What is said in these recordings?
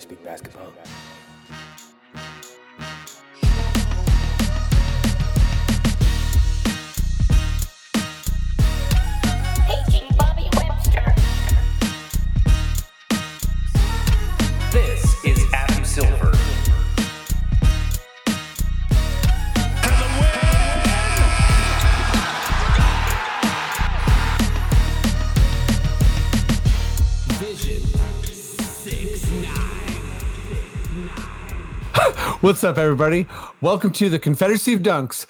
Around speak basketball? What's up, everybody? Welcome to the Confederacy of Dunks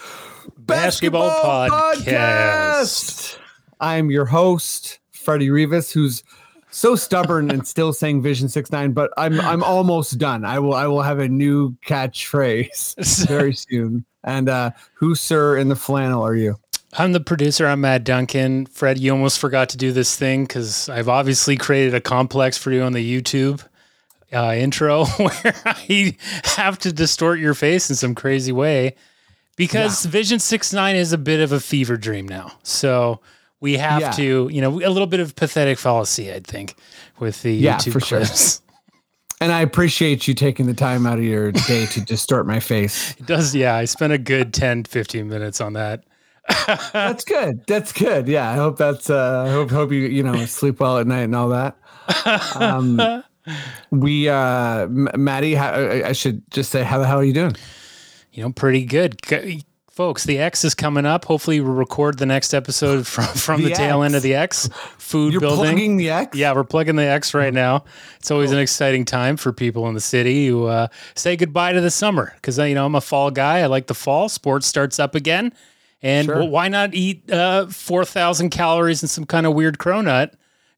Basketball Podcast. I'm your host, Freddie Rivas, who's so stubborn and still saying Vision Six Nine, but I'm I'm almost done. I will I will have a new catchphrase very soon. And uh who, sir, in the flannel are you? I'm the producer. I'm Matt Duncan. Fred, you almost forgot to do this thing because I've obviously created a complex for you on the YouTube uh, intro where I have to distort your face in some crazy way because Vision 6 9 is a bit of a fever dream now. So we have Yeah. to, you know, a little bit of pathetic fallacy, I think, with the Yeah, YouTube for sure. And I appreciate you taking the time out of your day to distort my face. It does, yeah. I spent a good 10, 15 minutes on that. That's good. That's good. Yeah, I hope that's. uh I hope hope you you know sleep well at night and all that. Um, we uh M- Maddie, how, I should just say how the hell are you doing? you know, pretty good. Folks, the X is coming up. Hopefully, we'll record the next episode from, from the, The tail end of the X food You're building. plugging the X. yeah, we're plugging the X right now. It's always an exciting time for people in the city who uh, say goodbye to the summer because you know I'm a fall guy. I like the fall. Sports starts up again, and Sure. well, why not eat uh, four thousand calories and some kind of weird cronut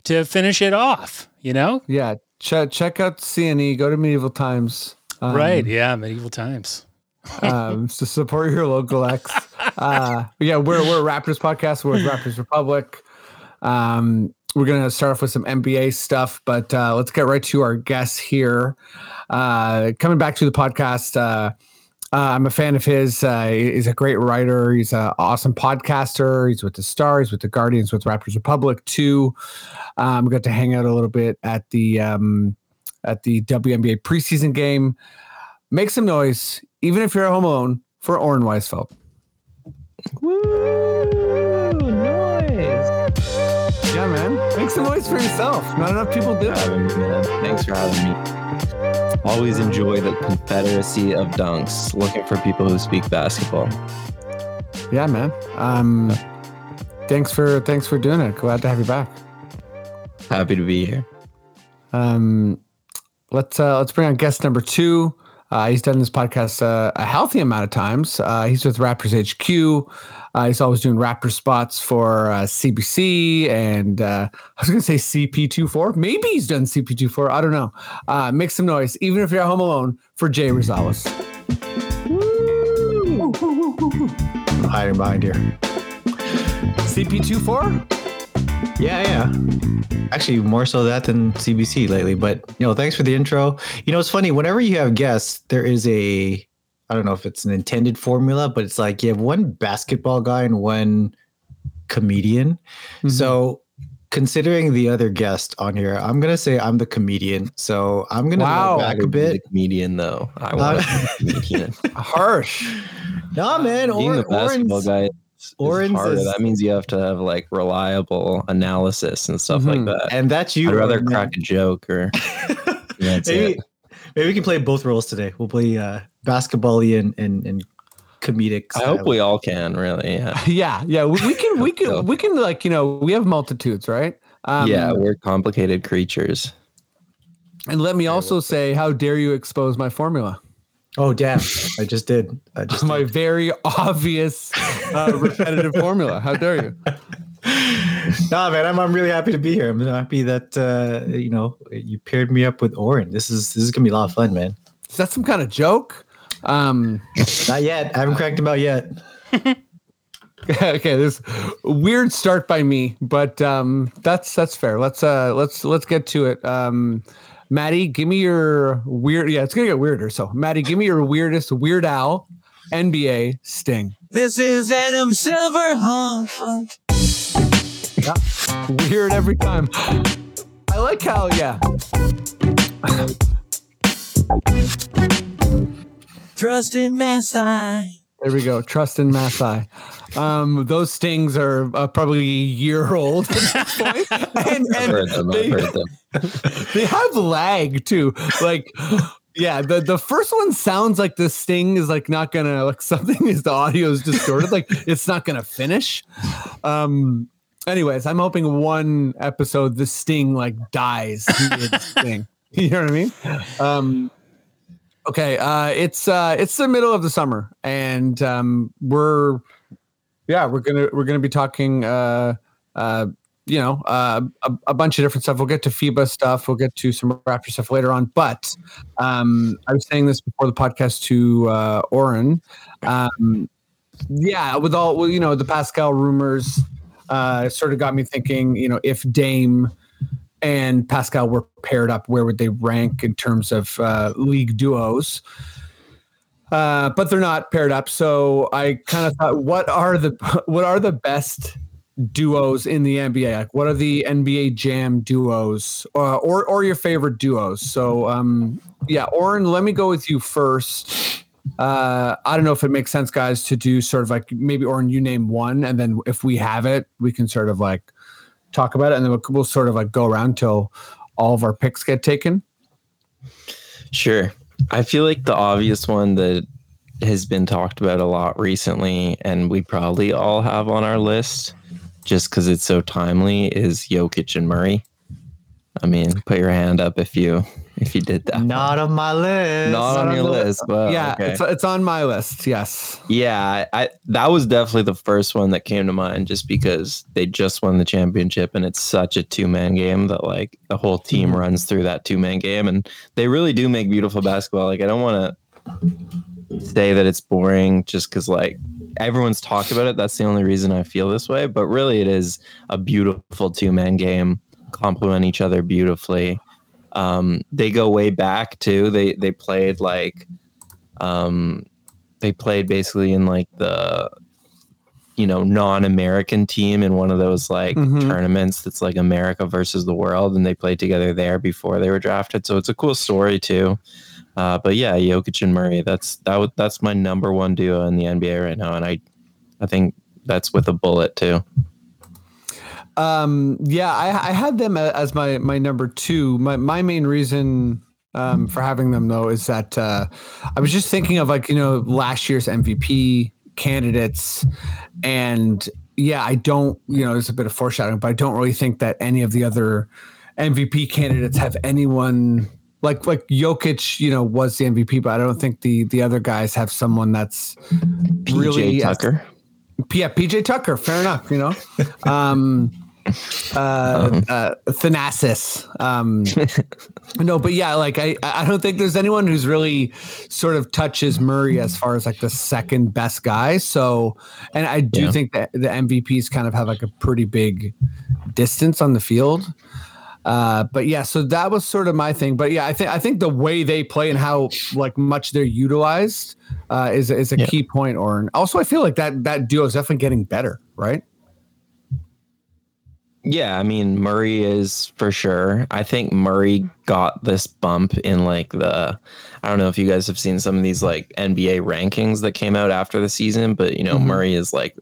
to finish it off? You know, yeah. Check check out CNE. Go to Medieval Times. Um, right? Yeah, medieval times. um, to support your local X. Uh, yeah, we're we're a Raptors podcast. We're Raptors Republic. Um, we're gonna start off with some NBA stuff, but uh, let's get right to our guests here. Uh, coming back to the podcast, uh, uh, I'm a fan of his. Uh, he's a great writer. He's an awesome podcaster. He's with the Stars, with the Guardians, with Raptors Republic too. Um, got to hang out a little bit at the um, at the WNBA preseason game. Make some noise, even if you're at home alone, for Oren Weisfeld. Yeah, Make some noise for yourself. Not enough people do. man. Thanks for having me. Always enjoy the Confederacy of Dunks. Looking for people who speak basketball. Yeah, man. Um, thanks for thanks for doing it. Glad to have you back. Happy to be here. Um, let's uh, let's bring on guest number two. Uh, he's done this podcast uh, a healthy amount of times. Uh, he's with Raptors HQ. Uh, he's always doing Raptor spots for uh, CBC and uh, I was going to say CP24. Maybe he's done CP24. I don't know. Uh, make some noise, even if you're at home alone, for Jay Rosales. Hiding behind here. CP24? Yeah, yeah. Actually, more so that than CBC lately. But you know, thanks for the intro. You know, it's funny. Whenever you have guests, there is a I don't know if it's an intended formula, but it's like you have one basketball guy and one comedian. So considering the other guest on here, I'm gonna say I'm the comedian. So I'm gonna Wow. back a Would be the bit. comedian, though. I want Uh, a comedian. Harsh. Nah, man. Being Or, the basketball Oren's, guy is Oren's harder. is- That means you have to have like reliable analysis and stuff Mhm. like that. and that's you. I'd rather Oren, man. crack a joke or that's maybe it. Maybe we can play both roles today. We'll play uh basketball and and, and comedic. I hope we all can really. Yeah. Yeah, yeah. We, we can, we Hope so. can, we can, like, you know, we have multitudes, right? Um, yeah, we're complicated creatures. And let me also say, how dare you expose my formula? Oh damn! I just did. I just My did. very obvious uh, repetitive formula. How dare you? Nah, man, I'm, I'm really happy to be here. I'm happy that uh, you know you paired me up with Oren. This is this is gonna be a lot of fun, man. Is that some kind of joke? Um, Not yet. I haven't cracked him out yet. okay, this weird start by me, but um, that's that's fair. Let's uh, let's let's get to it. Um, Maddie, give me your weird. Yeah, it's gonna get weirder. So, Maddie, give me your weirdest Weird Al NBA sting. This is Adam Silverhawk. Weird every time. I like how yeah. Trust in Masai. There we go. Trust in Masai. Um, those stings are uh, probably a year old at this point. and, I've heard them. I've they, heard them. they have lag too. Like, yeah, the, the first one sounds like the sting is like not gonna like something is the audio is distorted, like it's not gonna finish. Um, anyways, I'm hoping one episode the sting like dies mid-sting. You know what I mean? Um, okay, uh, it's uh, it's the middle of the summer, and um, we're yeah, we're gonna we're gonna be talking uh, uh, you know uh, a, a bunch of different stuff. We'll get to FIBA stuff. We'll get to some Raptor stuff later on. But um, I was saying this before the podcast to uh, Oren. Um, yeah, with all well, you know the Pascal rumors, uh, sort of got me thinking. You know, if Dame and Pascal were paired up, where would they rank in terms of uh, league duos? Uh, but they're not paired up. So I kind of thought, what are the what are the best duos in the NBA? Like, what are the NBA Jam duos, uh, or or your favorite duos? So, um, yeah, Oren, let me go with you first. Uh, I don't know if it makes sense, guys, to do sort of like maybe Oren, you name one, and then if we have it, we can sort of like talk about it, and then we'll, we'll sort of like go around till all of our picks get taken. Sure. I feel like the obvious one that has been talked about a lot recently, and we probably all have on our list, just because it's so timely, is Jokic and Murray. I mean, put your hand up if you if you did that. Not on my list. Not on your list, but yeah, okay. it's it's on my list. Yes. Yeah, I that was definitely the first one that came to mind just because they just won the championship and it's such a two man game that like the whole team Mm-hmm. runs through that two man game and they really do make beautiful basketball. Like I don't want to say that it's boring just because like everyone's talked about it. That's the only reason I feel this way. But really, it is a beautiful two man game, complement each other beautifully. Um, they go way back too. They they played like um, they played basically in like the you know non-american team in one of those like Mhm. tournaments that's like america versus the world and they played together there before they were drafted so it's a cool story too uh, but yeah Jokic and Murray that's that w- that's my number one duo in the NBA right now and I I think that's with a bullet too Um, yeah, I, I had them as my my number two. My my main reason um, for having them though is that uh, I was just thinking of like you know last year's MVP candidates, and yeah, I don't you know there's a bit of foreshadowing, but I don't really think that any of the other MVP candidates have anyone like like Jokic. You know, was the MVP, but I don't think the the other guys have someone that's PJ really Tucker yeah, PJ Tucker, fair enough, you know. Um uh, uh Thanasis. Um no, but yeah, like I I don't think there's anyone who's really sort of touches Murray as far as like the second best guy. So and I do Yeah. think that the MVPs kind of have like a pretty big distance on the field. Uh, but yeah, so that was sort of my thing. But yeah, I think I think the way they play and how like much they're utilized uh, is is a Yeah. key point. Or and also, I feel like that that duo is definitely getting better, right? Yeah, I mean Murray is for sure. I think Murray got this bump in like the I don't know if you guys have seen some of these like NBA rankings that came out after the season, but you know, Mhm. Murray is like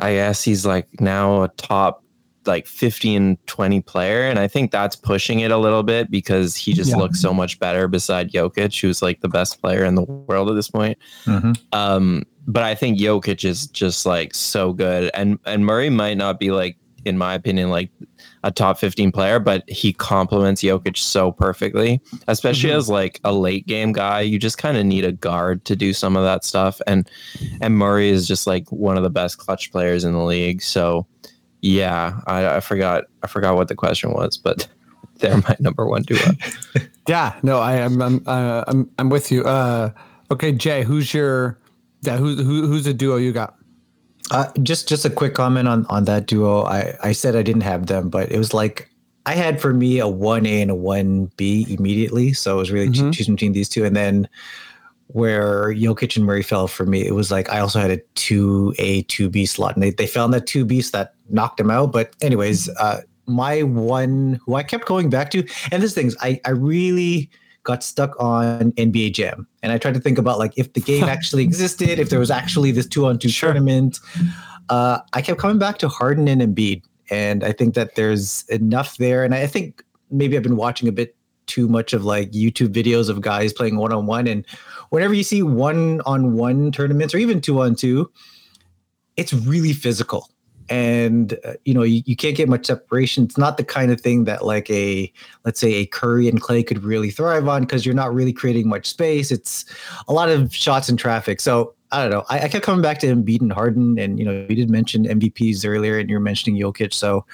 I guess he's like now a top like 15 20 player and I think that's pushing it a little bit because he just Yeah. looks so much better beside Jokic who's like the best player in the world at this point. Mhm. Um, but I think Jokic is just like so good, and and Murray might not be like, in my opinion, like a top fifteen player, but he complements Jokic so perfectly, especially Mhm. as like a late game guy. You just kind of need a guard to do some of that stuff, and and Murray is just like one of the best clutch players in the league. So yeah, I, I forgot. I forgot what the question was, but they're my number one duo. Yeah, no, I am. I'm, uh, I'm, I'm with you. Uh, okay, Jay, who's your, yeah, who's who, who's the duo you got? Uh, just just a quick comment on on that duo. I I said I didn't have them, but it was like I had for me a one A and a one B immediately. So I was really Mhm. choosing between these two, and then where Jokic and Murray fell for me, it was like I also had a two A two B slot, and they they found that two B so that knocked them out. But anyways, uh, my one who I kept going back to, and this things I I really got stuck on NBA Jam, and I tried to think about like if the game actually existed, if there was actually this two on two tournament. Uh, I kept coming back to Harden and Embiid, and I think that there's enough there, and I think maybe I've been watching a bit too much of like YouTube videos of guys playing one on one, and whenever you see one on one tournaments or even two on two, it's really physical. And uh, you know you, you can't get much separation. It's not the kind of thing that like a let's say a Curry and Clay could really thrive on because you're not really creating much space. It's a lot of shots in traffic. So I don't know. I, I kept coming back to Embiid and Harden, and you know, you did mention MVPs earlier, and you're mentioning Jokic. So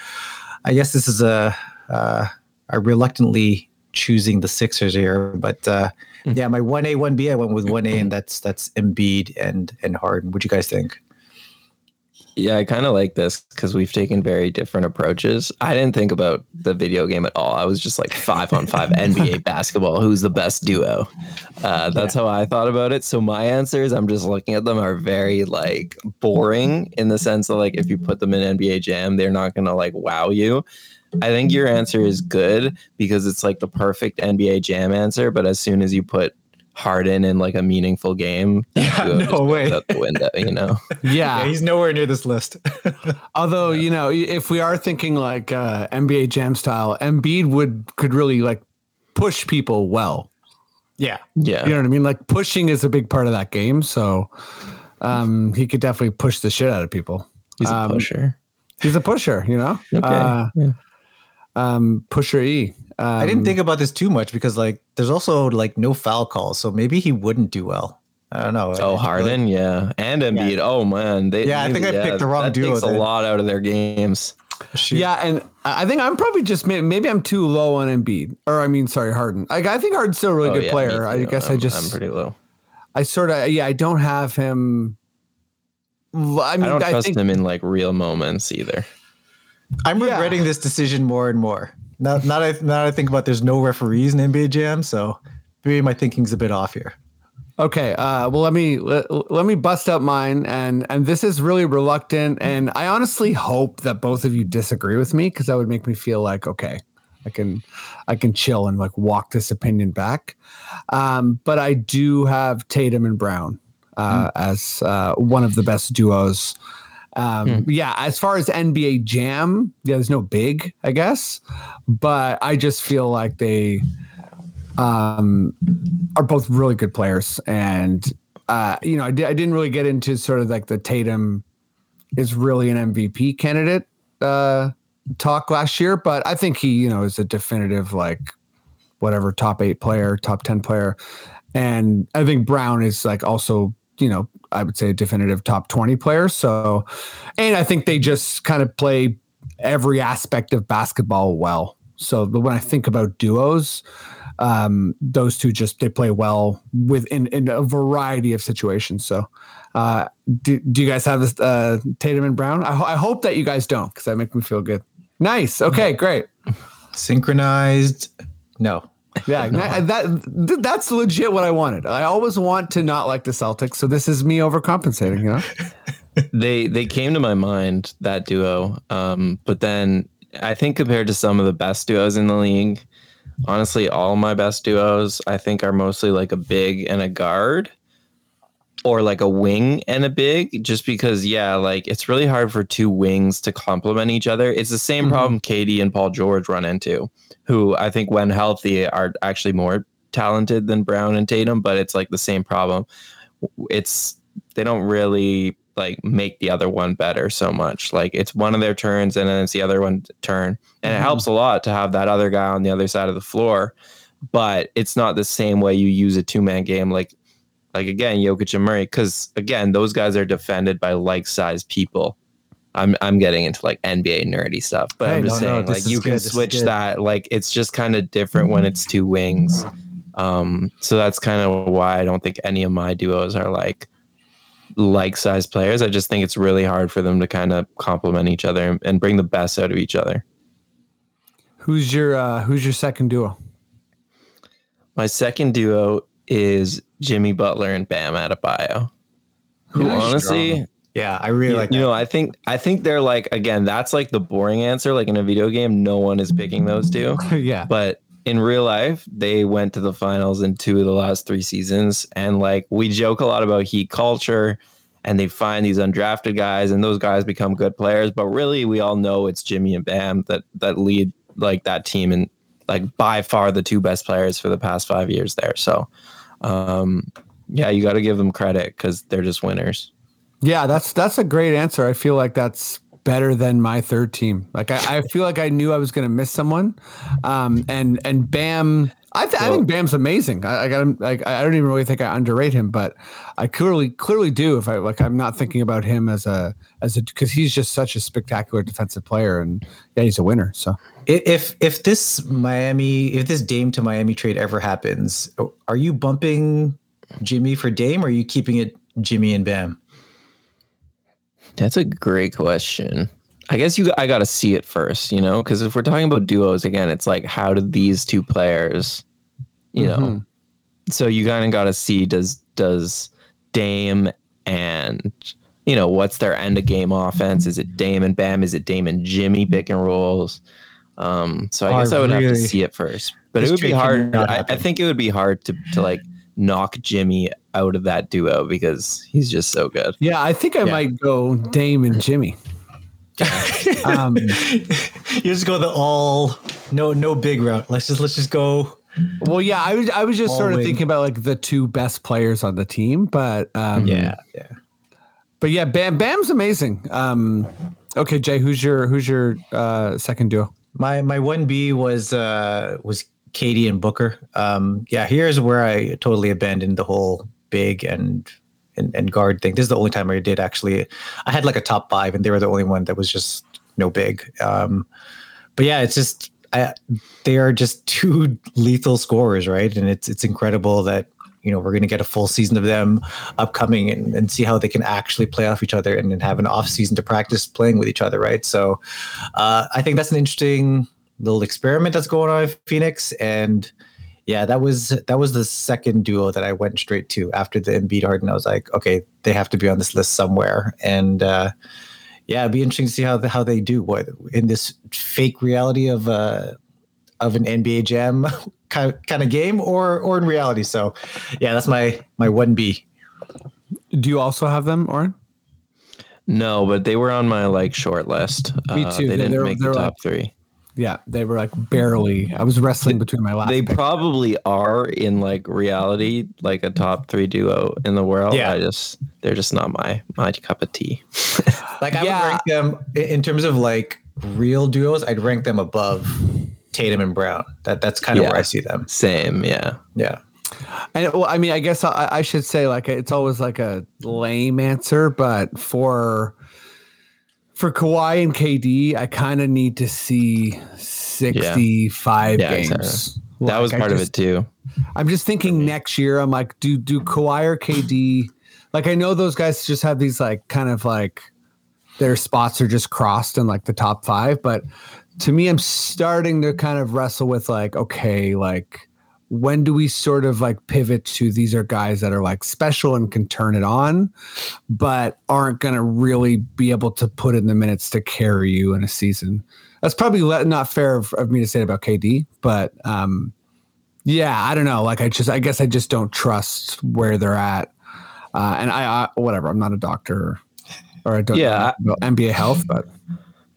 I guess this is a uh, I reluctantly choosing the Sixers here, but uh, yeah, my one A, one B, I went with one A, and that's that's Embiid and and Harden. What do you guys think? Yeah, I kind of like this because we've taken very different approaches. I didn't think about the video game at all. I was just like five on five NBA basketball. Who's the best duo? Uh, that's how I thought about it. So my answers, I'm just looking at them, are very like boring in the sense that like if you put them in NBA Jam, they're not gonna like wow you. I think your answer is good because it's like the perfect NBA Jam answer. But as soon as you put Harden in like a meaningful game, Yeah, no way. out the window. You know. Yeah. he's nowhere near this list. Although you know, if we are thinking like uh, NBA Jam style, Embiid would could really like push people well. yeah, Yeah. You know what I mean? Like pushing is a big part of that game, so um, he could definitely push the shit out of people. He's a Um, pusher. He's a pusher, you know. Okay. Uh, Yeah. um, pusher E. Um, I didn't think about this too much because like there's also like no foul calls, so maybe he wouldn't do well. I don't know. I Oh, feel like- Harden, yeah, and Embiid. Oh man, they. Yeah, I think I picked the wrong that duo Takes a lot out of their games. Shoot. Yeah, and I I think I'm probably just maybe I'm too low on Embiid, or I mean, sorry, Harden. Like I think Harden's still a really Oh, good yeah, player. I guess I I'm- just I'm pretty low. I sort of yeah I don't have him. I mean, I mean, don't I, trust think him in like real moments either. I'm Yeah. regretting this decision more and more. Now, now that I, now I think about, there's no referees in NBA Jam, so maybe my thinking's a bit off here. Okay. Uh, well, let me let, let me bust up mine, and and this is really reluctant, and I honestly hope that both of you disagree with me because that would make me feel like okay, I can I can chill and like walk this opinion back. Um, but I do have Tatum and Brown uh, as uh, one of the best duos. Um, Yeah, as far as NBA Jam, yeah, there's no big, I guess, but I just feel like they um, are both really good players. And, uh, you know, I, di- I didn't really get into sort of like the Tatum is really an MVP candidate uh, talk last year, but I think he, you know, is a definitive, like, whatever, top eight player, top 10 player. And I think Brown is like also, you know, I would say a definitive top 20 player. So, and I think they just kind of play every aspect of basketball well. So when I think about duos, um, those two just they play well within in a variety of situations. So, uh, do, do you guys have this uh, Tatum and Brown? I, ho- I hope that you guys don't because that makes me feel good. Nice. Okay, great. Synchronized? No. Yeah, that, that that's legit what I wanted. I always want to not like the Celtics, so this is me overcompensating. You know. they they came to my mind that duo um but then i think compared to some of the best duos in the league honestly all my best duos i think are mostly like a big and a guard or like a wing and a big just because yeah like it's really hard for two wings to complement each other it's the same Mhm. problem KD and paul george run into who i think when healthy are actually more talented than brown and tatum but it's like the same problem it's they don't really like make the other one better so much. Like it's one of their turns and then it's the other one turn. And Mhm. it helps a lot to have that other guy on the other side of the floor. But it's not the same way you use a two man game like like again, Jokic and Murray, because again, those guys are defended by like sized people. I'm I'm getting into like NBA nerdy stuff, but Hey, I'm just no, no, saying this like you can switch that. Like it's just kind of different when it's two wings. Um, so that's kind of why I don't think any of my duos are like like size players. I just think it's really hard for them to kind of complement each other and, and bring the best out of each other. Who's your uh, Who's your second duo? My second duo is Jimmy Butler and Bam Adebayo. Who Yeah, honestly, strong. Yeah, I really like you that. know, I think I think they're like again, that's like the boring answer. Like in a video game, no one is picking those two. yeah. But in real life, they went to the finals in two of the last three seasons. And like we joke a lot about heat culture and they find these undrafted guys and those guys become good players. But really we all know it's Jimmy and Bam that that lead like that team and like by far the two best players for the past five years there. So um yeah, you gotta give them credit because they're just winners. Yeah, that's that's a great answer. I feel like that's better than my third team. Like I, I feel like I knew I was going to miss someone, um, and and Bam. I, th- I think Bam's amazing. I, I got him. Like I don't even really think I underrate him, but I clearly clearly do. If I like, I'm not thinking about him as a as a because he's just such a spectacular defensive player, and yeah, he's a winner. So If if this Miami, if this Dame to Miami trade ever happens, are you bumping Jimmy for Dame, or are you keeping it Jimmy and Bam? That's a great question. I guess you I got to see it first, you know, because if we're talking about duos again, it's like how did these two players, you know, Mhm. so you kind of got to see does does Dame and you know what's their end of game offense? Is it Dame and Bam? Is it Dame and Jimmy pick and rolls? Um, so I Oh, guess I would have to see it first, but it would be hard. I, I think it would be hard to to like knock Jimmy out of that duo because he's just so good. yeah, I think I Yeah. might go Dame and Jimmy. Um, you just go the all no no big route. Let's just let's just go. well, yeah, I was I was just sort of wing. thinking about like the two best players on the team, but um, Yeah, yeah. But yeah, Bam Bam's amazing. Um, okay, Jay, who's your who's your uh, second duo? My my one B was uh was KD and Booker. Um yeah, here's where I totally abandoned the whole big and and, and guard thing. This is the only time I did actually. I had like a top five, and they were the only one that was just no big. Um, but yeah, it's just I, they are just two lethal scorers, right? And it's it's incredible that you know we're going to get a full season of them upcoming and, and see how they can actually play off each other and then have an off season to practice playing with each other, right? So uh, I think that's an interesting little experiment that's going on in Phoenix and yeah, that was that was the second duo that I went straight to after the Embiid Harden. I was like, okay, they have to be on this list somewhere, and uh, yeah, it'd be interesting to see how the, how they do what in this fake reality of uh, of an NBA Jam kind of, kind of game, or or in reality. So, yeah, that's my my one B. Do you also have them, Oren? No, but they were on my like short list. Me Uh, too. They They- didn't make they're the like- top three. Yeah, they were like barely. I was wrestling between my last. They pick. probably are in like reality, like a top three duo in the world. Yeah. I just they're just not my my cup of tea. Like I Yeah. would rank them in- in terms of like real duos. I'd rank them above Tatum and Brown. That that's kind of Yeah. where I see them. Same, yeah. Yeah. And well, I mean, I guess I, I should say like it's always like a lame answer, but for for Kawhi and KD, I kind of need to see sixty-five Yeah, games. exactly. That was Like, part of it too. I'm just thinking mm-hmm. next year. I'm like, do do Kawhi or KD? Like, I know those guys just have these like kind of like their spots are just crossed in like the top five, but to me, I'm starting to kind of wrestle with like, okay, like when do we sort of like pivot to these are guys that are like special and can turn it on, but aren't going to really be able to put in the minutes to carry you in a season. That's probably not fair of, of me to say about KD, but um, yeah, I don't know. Like I just, I guess I just don't trust where they're at. Uh, and I, I, whatever. I'm not a doctor, or I don't Yeah, know NBA health, but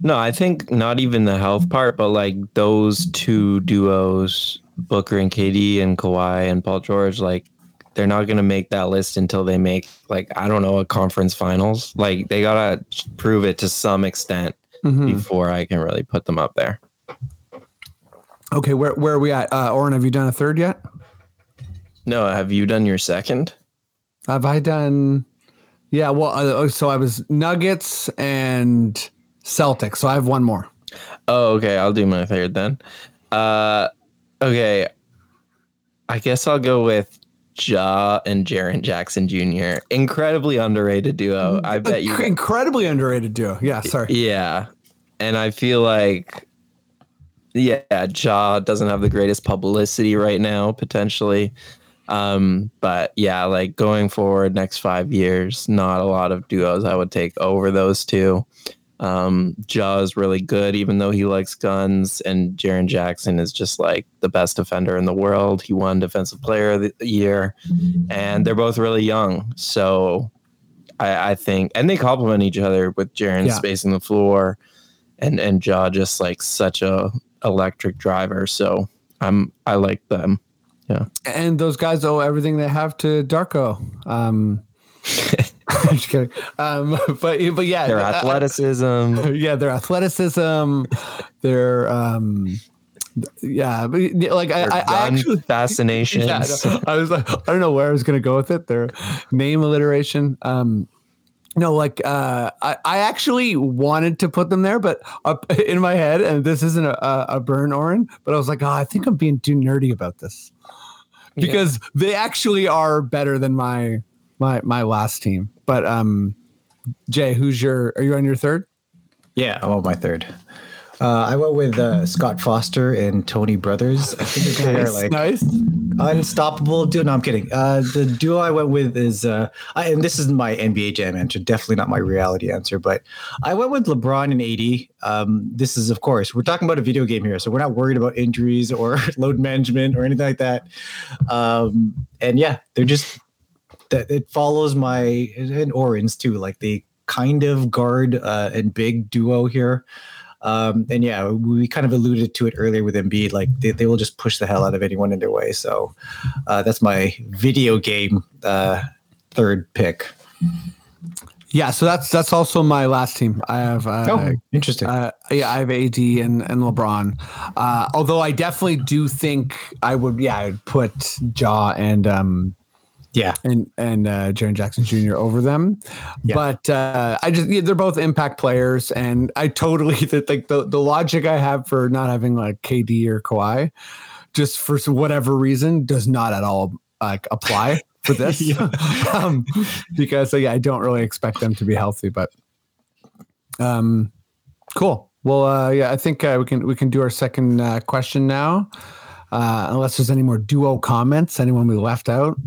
No, I think not even the health part, but like those two duos, Booker and KD and Kawhi and Paul George, like they're not gonna make that list until they make like I don't know a conference finals. Like they gotta prove it to some extent Mhm. before I can really put them up there. okay. Where where are we at? Uh, Oren, have you done a third yet? No, have you done your second? Have I done? Yeah, well, uh, so I was Nuggets and Celtics. So I have one more. Oh, okay. I'll do my third then. Uh, okay. I guess I'll go with Ja and Jaren Jackson Jr. Incredibly underrated duo. I bet you. Incredibly underrated duo. Yeah, sorry. Yeah. And I feel like, yeah, Ja doesn't have the greatest publicity right now, potentially. Um, but yeah, like going forward next five years, not a lot of duos I would take over those two. Um, Ja is really good, even though he likes guns, and Jaren Jackson is just like the best defender in the world. He won Defensive Player of the Year, and they're both really young. So I, I think, and they complement each other with Jaren Yeah. spacing the floor, and and Ja just like such a electric driver. So I'm I like them. Yeah, and those guys owe everything they have to Darko. Um, I'm just kidding. Um, but but yeah, Their uh, athleticism. yeah, their athleticism, their um, yeah, but, like I, I, I actually fascinations. Yeah, no, I was like, I don't know where I was gonna go with it. Their name alliteration. Um, no, like uh, I, I actually wanted to put them there, but up in my head, and this isn't a, a, a burn Oren, but I was like, oh, I think I'm being too nerdy about this because they actually are better than my my my last team. But um, Jay, who's your? Are you on your third? Yeah, I'm on my third. Uh, I went with uh, Scott Foster and Tony Brothers. I think they're like nice. unstoppable duo. No, I'm kidding. Uh, the duo I went with is, uh, I, and this is my NBA Jam answer, definitely not my reality answer, but I went with LeBron and AD. Um, this is, of course, we're talking about a video game here, so we're not worried about injuries or load management or anything like that. Um, and yeah, they're just that it follows my and Orange too, like the kind of guard uh, and big duo here. Um, and yeah, we kind of alluded to it earlier with Embiid. Like they, they will just push the hell out of anyone in their way. So uh, that's my video game uh, third pick. Yeah, so that's that's also my last team. I have uh, Oh, interesting. Uh, yeah, I have AD and, and LeBron. Uh, although I definitely do think I would, yeah, I'd put Ja and um yeah, and and uh, Jaren Jackson Jr. over them. Yeah. But uh, I just yeah, they're both impact players, and I totally that like the the logic I have for not having like KD or Kawhi, just for whatever reason, does not at all like apply for this. um, because uh, yeah, I don't really expect them to be healthy, but um, cool. Well, uh, yeah, I think uh, we can we can do our second uh, question now. Uh, unless there's any more duo comments, anyone we left out.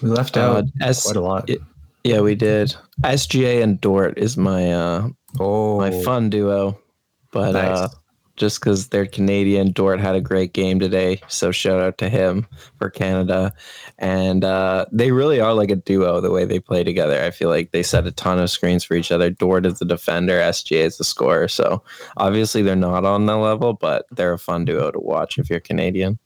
we left Uh, out S- quite a lot. it- yeah, we did. SGA and Dort is my uh oh, my fun duo, but Nice. Just because they're Canadian, Dort had a great game today, so shout out to him for Canada. And uh, they really are like a duo the way they play together. I feel like they set a ton of screens for each other. Dort is the defender, SGA is the scorer. So obviously they're not on the level, but they're a fun duo to watch if you're Canadian.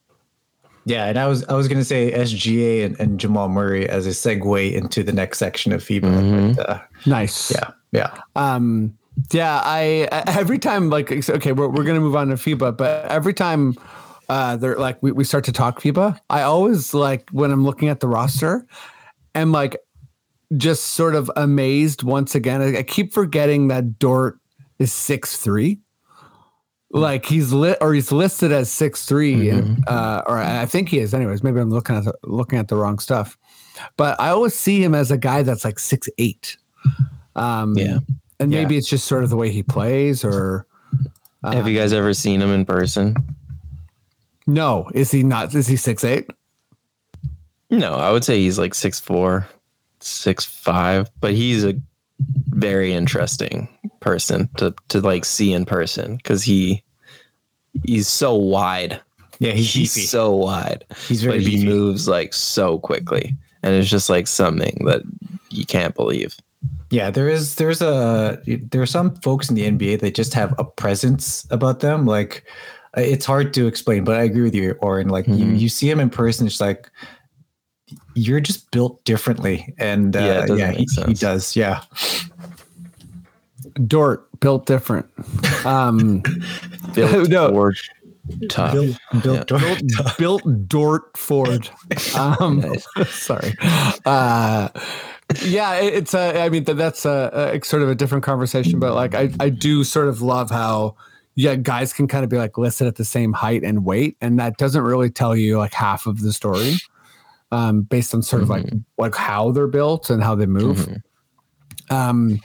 Yeah, and I was I was gonna say SGA and, and Jamal Murray as a segue into the next section of FIBA. Mhm. But, uh, Nice. yeah, yeah. Um, yeah, I every time like okay, we're we're gonna move on to FIBA, but every time uh they're like we, we start to talk FIBA, I always like when I'm looking at the roster, am like just sort of amazed once again. I, I keep forgetting that Dort is six three. Like he's lit or he's listed as six and uh, or I think he is. Anyways, maybe I'm looking at the, looking at the wrong stuff, but I always see him as a guy that's like six eight. Um, Yeah. And Yeah. maybe it's just sort of the way he plays, or Have you guys ever seen him in person? Um, no, is he not? Is he six eight? No, I would say he's like six four, six five, but he's a very interesting person to to like see in person because he he's so wide. Yeah, he's, He's so wide, he's very but he moves like so quickly, and it's just like something that you can't believe. Yeah, there is there's a there are some folks in the NBA that just have a presence about them. Like uh, it's hard to explain, but I agree with you, Oren. Like you Mhm. you see him in person, it's like you're just built differently, and uh, Yeah, it yeah, doesn't he, make he does. Yeah, Dort built different. Um, Built No. for tough. built built. built Dort Ford. Um, sorry. Uh, yeah, it's a. I mean, that's a, a sort of a different conversation, but like, I I do sort of love how yeah, guys can kind of be like listed at the same height and weight, and that doesn't really tell you like half of the story, um, based on sort of like like how they're built and how they move. Um,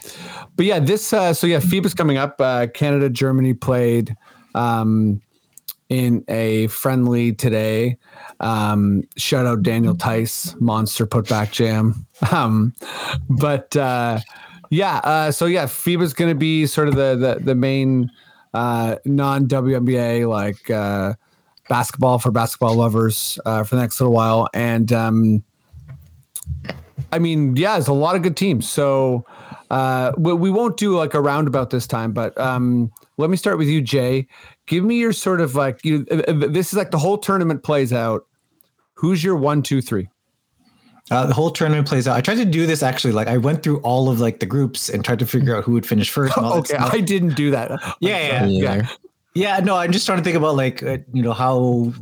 but yeah, this uh, so yeah, FIBA's coming up. Uh, Canada, Germany played um, in a friendly today. Um, shout out Daniel Theis, monster putback jam. Um, but uh, yeah, uh, so yeah, FIBA's going to be sort of the the, the main uh, non WNBA like uh, basketball for basketball lovers uh, for the next little while, and um, I mean, yeah, there's a lot of good teams. So uh, we, we won't do like a roundabout this time, but um, let me start with you, Jay. Give me your sort of like you. uh, uh, This is like the whole tournament plays out. Who's your one, two, three? Uh, the whole tournament plays out. I tried to do this actually. Like I went through all of like the groups and tried to figure out who would finish first. And all Okay. I didn't do that. yeah, yeah, Yeah. yeah. No, I'm just trying to think about like uh, you know how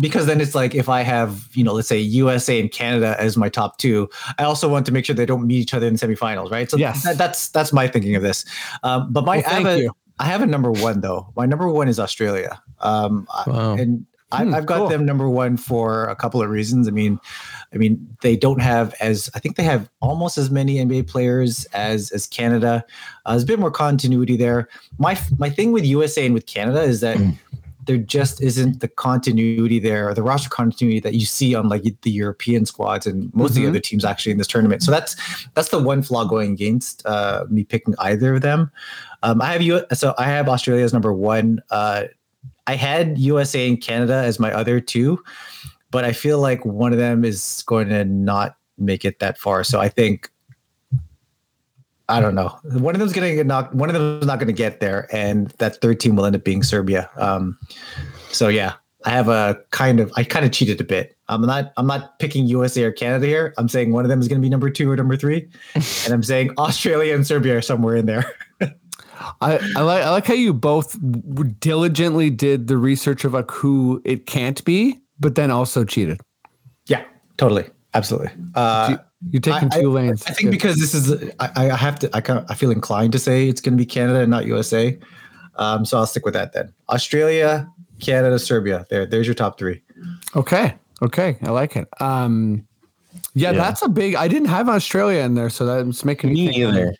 because then it's like if I have you know let's say USA and Canada as my top two, I also want to make sure they don't meet each other in semifinals, right? So Yes. that, that's that's my thinking of this. Um, but my Well, I have thank a, you. I have a number one though. My number one is Australia. Um, Wow. and I, Hmm, I've got cool. them number one for a couple of reasons. I mean, I mean they don't have as I think they have almost as many NBA players as as Canada. Uh, there's a bit more continuity there. My my thing with USA and with Canada is that there just isn't the continuity there, or the roster continuity that you see on like the European squads and most of the Mhm. other teams actually in this tournament. So that's that's the one flaw going against uh, me picking either of them. Um, I have you, so I have Australia as number one. Uh, I had USA and Canada as my other two, but I feel like one of them is going to not make it that far. So I think I don't know. One of them's going to get knocked. One of them is not going to get there, and that third team will end up being Serbia. Um, so yeah, I have a kind of I kind of cheated a bit. I'm not I'm not picking USA or Canada here. I'm saying one of them is going to be number two or number three, and I'm saying Australia and Serbia are somewhere in there. I, I like I like how you both diligently did the research of like who it can't be, but then also cheated. yeah, totally, absolutely. Uh, You're taking I- two lanes. I think because this is, I, I have to, I kind of, I feel inclined to say it's going to be Canada and not USA. Um, so I'll stick with that then. Australia, Canada, Serbia. There, there's your top three. Okay. Okay. I like it. Um yeah, Yeah. that's a big I didn't have Australia in there, so that's making Me me think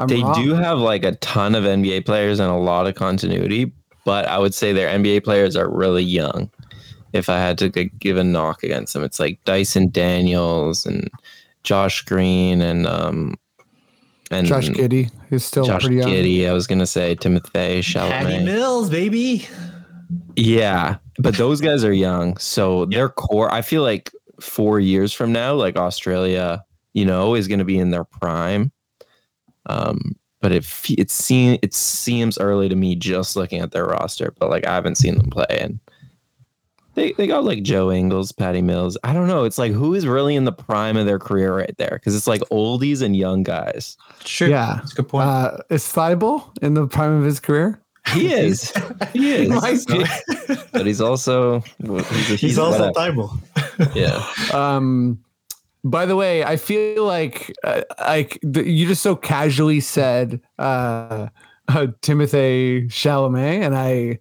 I'm- They wrong. do have like a ton of NBA players and a lot of continuity, but I would say their NBA players are really young. If I had to give a knock against them, it's like Dyson Daniels and Josh Green and um and Josh Giddey is still Josh pretty young. Giddey. I was gonna say Timothy Patty Chalamet. Mills, baby. Yeah, but those guys are young, so their core. I feel like four years from now, like Australia, you know, is going to be in their prime. Um, but it it seems it seems early to me just looking at their roster. But like I haven't seen them play, and they they got like Joe Ingles, Patty Mills. I don't know. It's like who is really in the prime of their career right there? Because it's like oldies and young guys. Sure. Yeah. That's a good point. Uh is Thibault in the prime of his career? He is. he is. Might be. but he's also he's, he's, He's also whatever. Thibault. yeah. Um by the way, I feel like uh, like the, you just so casually said uh, uh Timothy Chalamet and I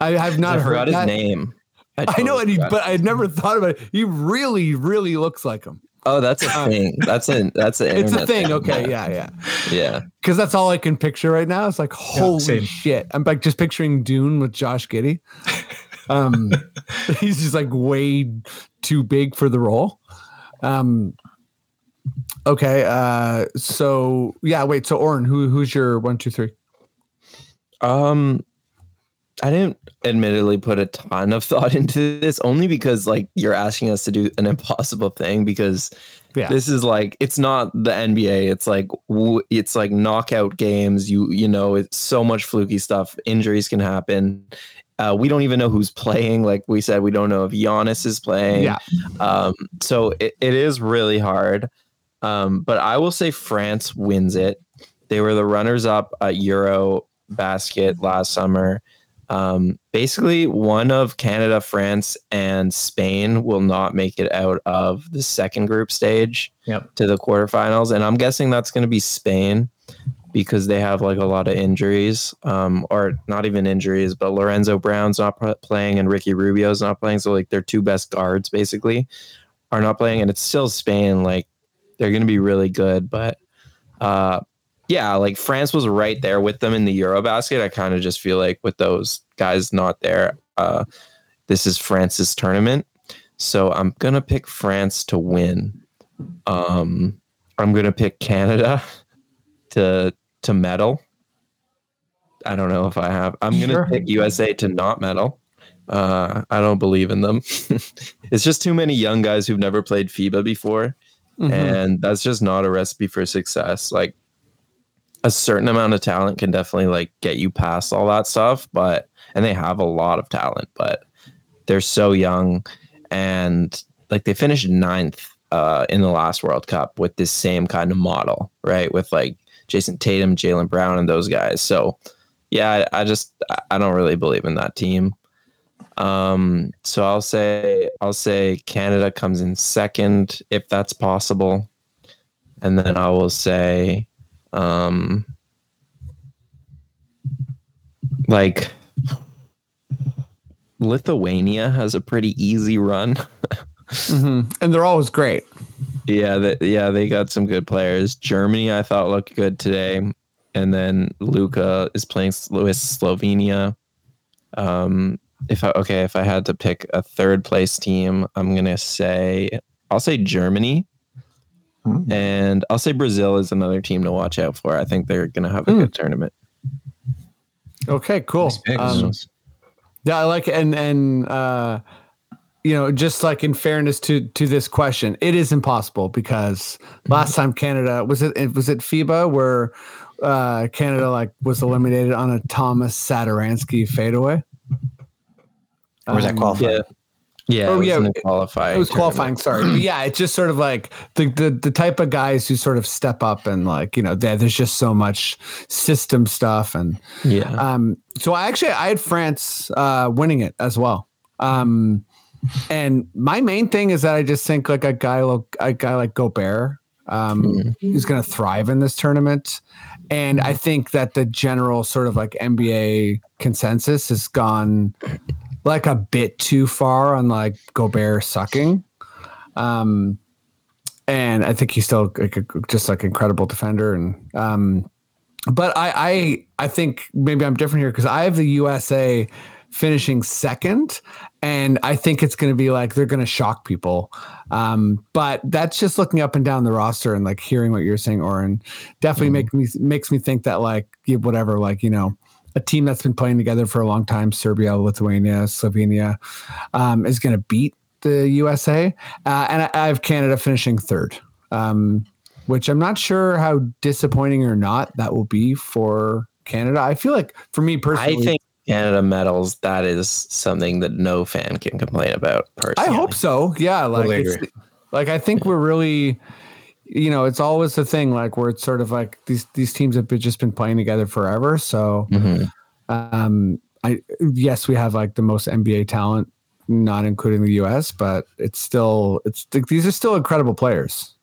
I have not I heard forgot his that. name. I know totally it, forgot. but I'd never thought about it. He really, really looks like him. Oh, that's a thing. That's a that's an It's a internet thing. Okay, yeah, yeah. yeah. Because that's all I can picture right now. It's like, holy same. shit. I'm like just picturing Dune with Josh Giddey. Um, he's just like way too big for the role. Um, okay. Uh, so yeah, wait. So Oren, who who's your one, two, three? Um, I didn't admittedly put a ton of thought into this, only because like you're asking us to do an impossible thing. Because Yeah. this is like it's not the NBA. It's like it's like knockout games. You you know it's so much fluky stuff. Injuries can happen. Uh, we don't even know who's playing. Like we said, we don't know if Giannis is playing. Yeah. Um, so it, it is really hard. Um, but I will say France wins it. They were the runners up at Euro basket last summer. Um, basically, one of Canada, France, and Spain will not make it out of the second group stage Yep. to the quarterfinals, and I'm guessing that's going to be Spain because they have like a lot of injuries, um, or not even injuries, but Lorenzo Brown's not playing and Ricky Rubio's not playing, so like their two best guards basically are not playing, and it's still Spain. Like they're going to be really good, but uh, yeah, like France was right there with them in the Eurobasket. I kind of just feel like with those guys not there, uh, this is France's tournament. So I'm gonna pick France to win. Um, I'm gonna pick Canada to to medal. I don't know if I have. I'm gonna Sure. pick USA to not medal. Uh, I don't believe in them. it's just too many young guys who've never played FIBA before Mhm. and that's just not a recipe for success like a certain amount of talent can definitely like get you past all that stuff but and they have a lot of talent but they're so young and like they finished ninth uh in the last world cup with this same kind of model right with like jayson tatum jaylen brown and those guys so yeah i, I just I- don't really believe in that team um, so I'll say I'll say Canada comes in second if that's possible, and then I will say, um, like Lithuania has a pretty easy run. Mhm. And they're always great. Yeah, that yeah they got some good players. Germany I thought looked good today, and then Luka is playing s- with Slovenia. Um, if I okay, if I had to pick a third place team, I'm gonna say I'll say Germany, Hmm. and I'll say Brazil is another team to watch out for. I think they're gonna have a Hmm. good tournament. Okay, cool. Nice. Um, yeah, I like it. and and uh you know, just like in fairness to to this question, it is impossible because last time Canada was it it- was it FIBA where uh Canada like was eliminated on a Thomas Satoransky fadeaway. Or was that Um, qualifying? Yeah, yeah, Oh, it was yeah, in it- the qualifying. It was tournament. qualifying, sorry. But yeah, it's just sort of like the, the the type of guys who sort of step up and like, you know, there- there's just so much system stuff and Yeah, um, so I actually I had France uh, winning it as well. Um, and my main thing is that I just think like a guy like a guy like Gobert um, is going to thrive in this tournament. And I think that the general sort of like NBA consensus has gone like a bit too far on like Gobert sucking. Um, and I think he's still like a, just like incredible defender and um, but I, I I think maybe I'm different here because I have the USA finishing second, and I think it's going to be like they're going to shock people. Um, but that's just looking up and down the roster and like hearing what you're saying, Oren, definitely make me makes me think that like whatever, like you know, a team that's been playing together for a long time, Serbia, Lithuania, Slovenia, um, is going to beat the USA, uh, and I, I have Canada finishing third. Um, which I'm not sure how disappointing or not that will be for Canada. I feel like for me I personally, think Canada medals. That is something that no fan can complain about. Personally. I hope so. Yeah, like Totally it's, like I think we're really, you know, it's always the thing like where it's sort of like these these teams have been, just been playing together forever. So, Mhm. um, I yes, we have like the most NBA talent, not including the U.S., but it's still it's these are still incredible players.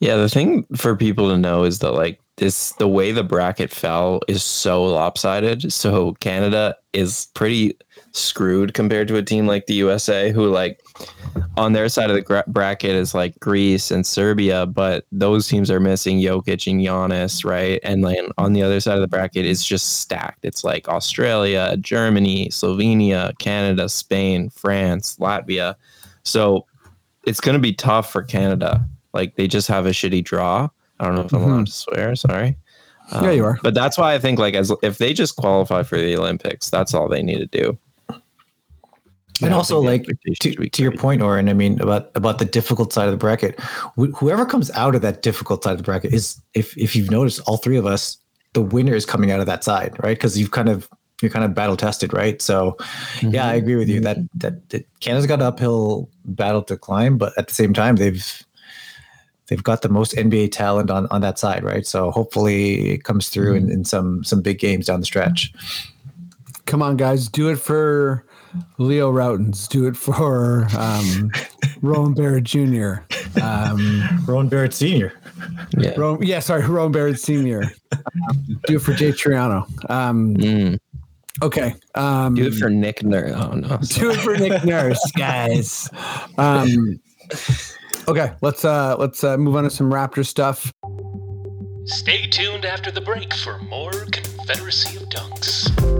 Yeah, the thing for people to know is that like this the way the bracket fell is so lopsided. So Canada is pretty screwed compared to a team like the USA who like on their side of the gra- bracket is like Greece and Serbia, but those teams are missing Jokic and Giannis, right? And like on the other side of the bracket is just stacked. It's like Australia, Germany, Slovenia, Canada, Spain, France, Latvia. So it's going to be tough for Canada. Like they just have a shitty draw. I don't know if I'm allowed to swear. Sorry. Um, Yeah, you are. But that's why I think like as if they just qualify for the Olympics, that's all they need to do. I and also like expectation to, to your point Oren, I mean about about the difficult side of the bracket wh- whoever comes out of that difficult side of the bracket is if if you've noticed all three of us the winner is coming out of that side right because you've kind of you're kind of battle tested right so yeah I agree with you that, that that Canada's got an uphill battle to climb but at the same time they've they've got the most NBA talent on on that side right so hopefully it comes through in, in some some big games down the stretch Come on, guys, do it for Leo Rautins. Do it for um, Rowan Barrett Jr. Um, Ron Barrett Sr. Yeah. Rowan, yeah, sorry, Rowan Barrett Sr. Um, do it for Jay Triano. Um, Mm. okay. Um, Do it for Nick Nurse. Oh no. do it for Nick Nurse, guys. Um, okay, let's uh let's uh, move on to some Raptor stuff. Stay tuned after the break for more Confederacy of Dunks.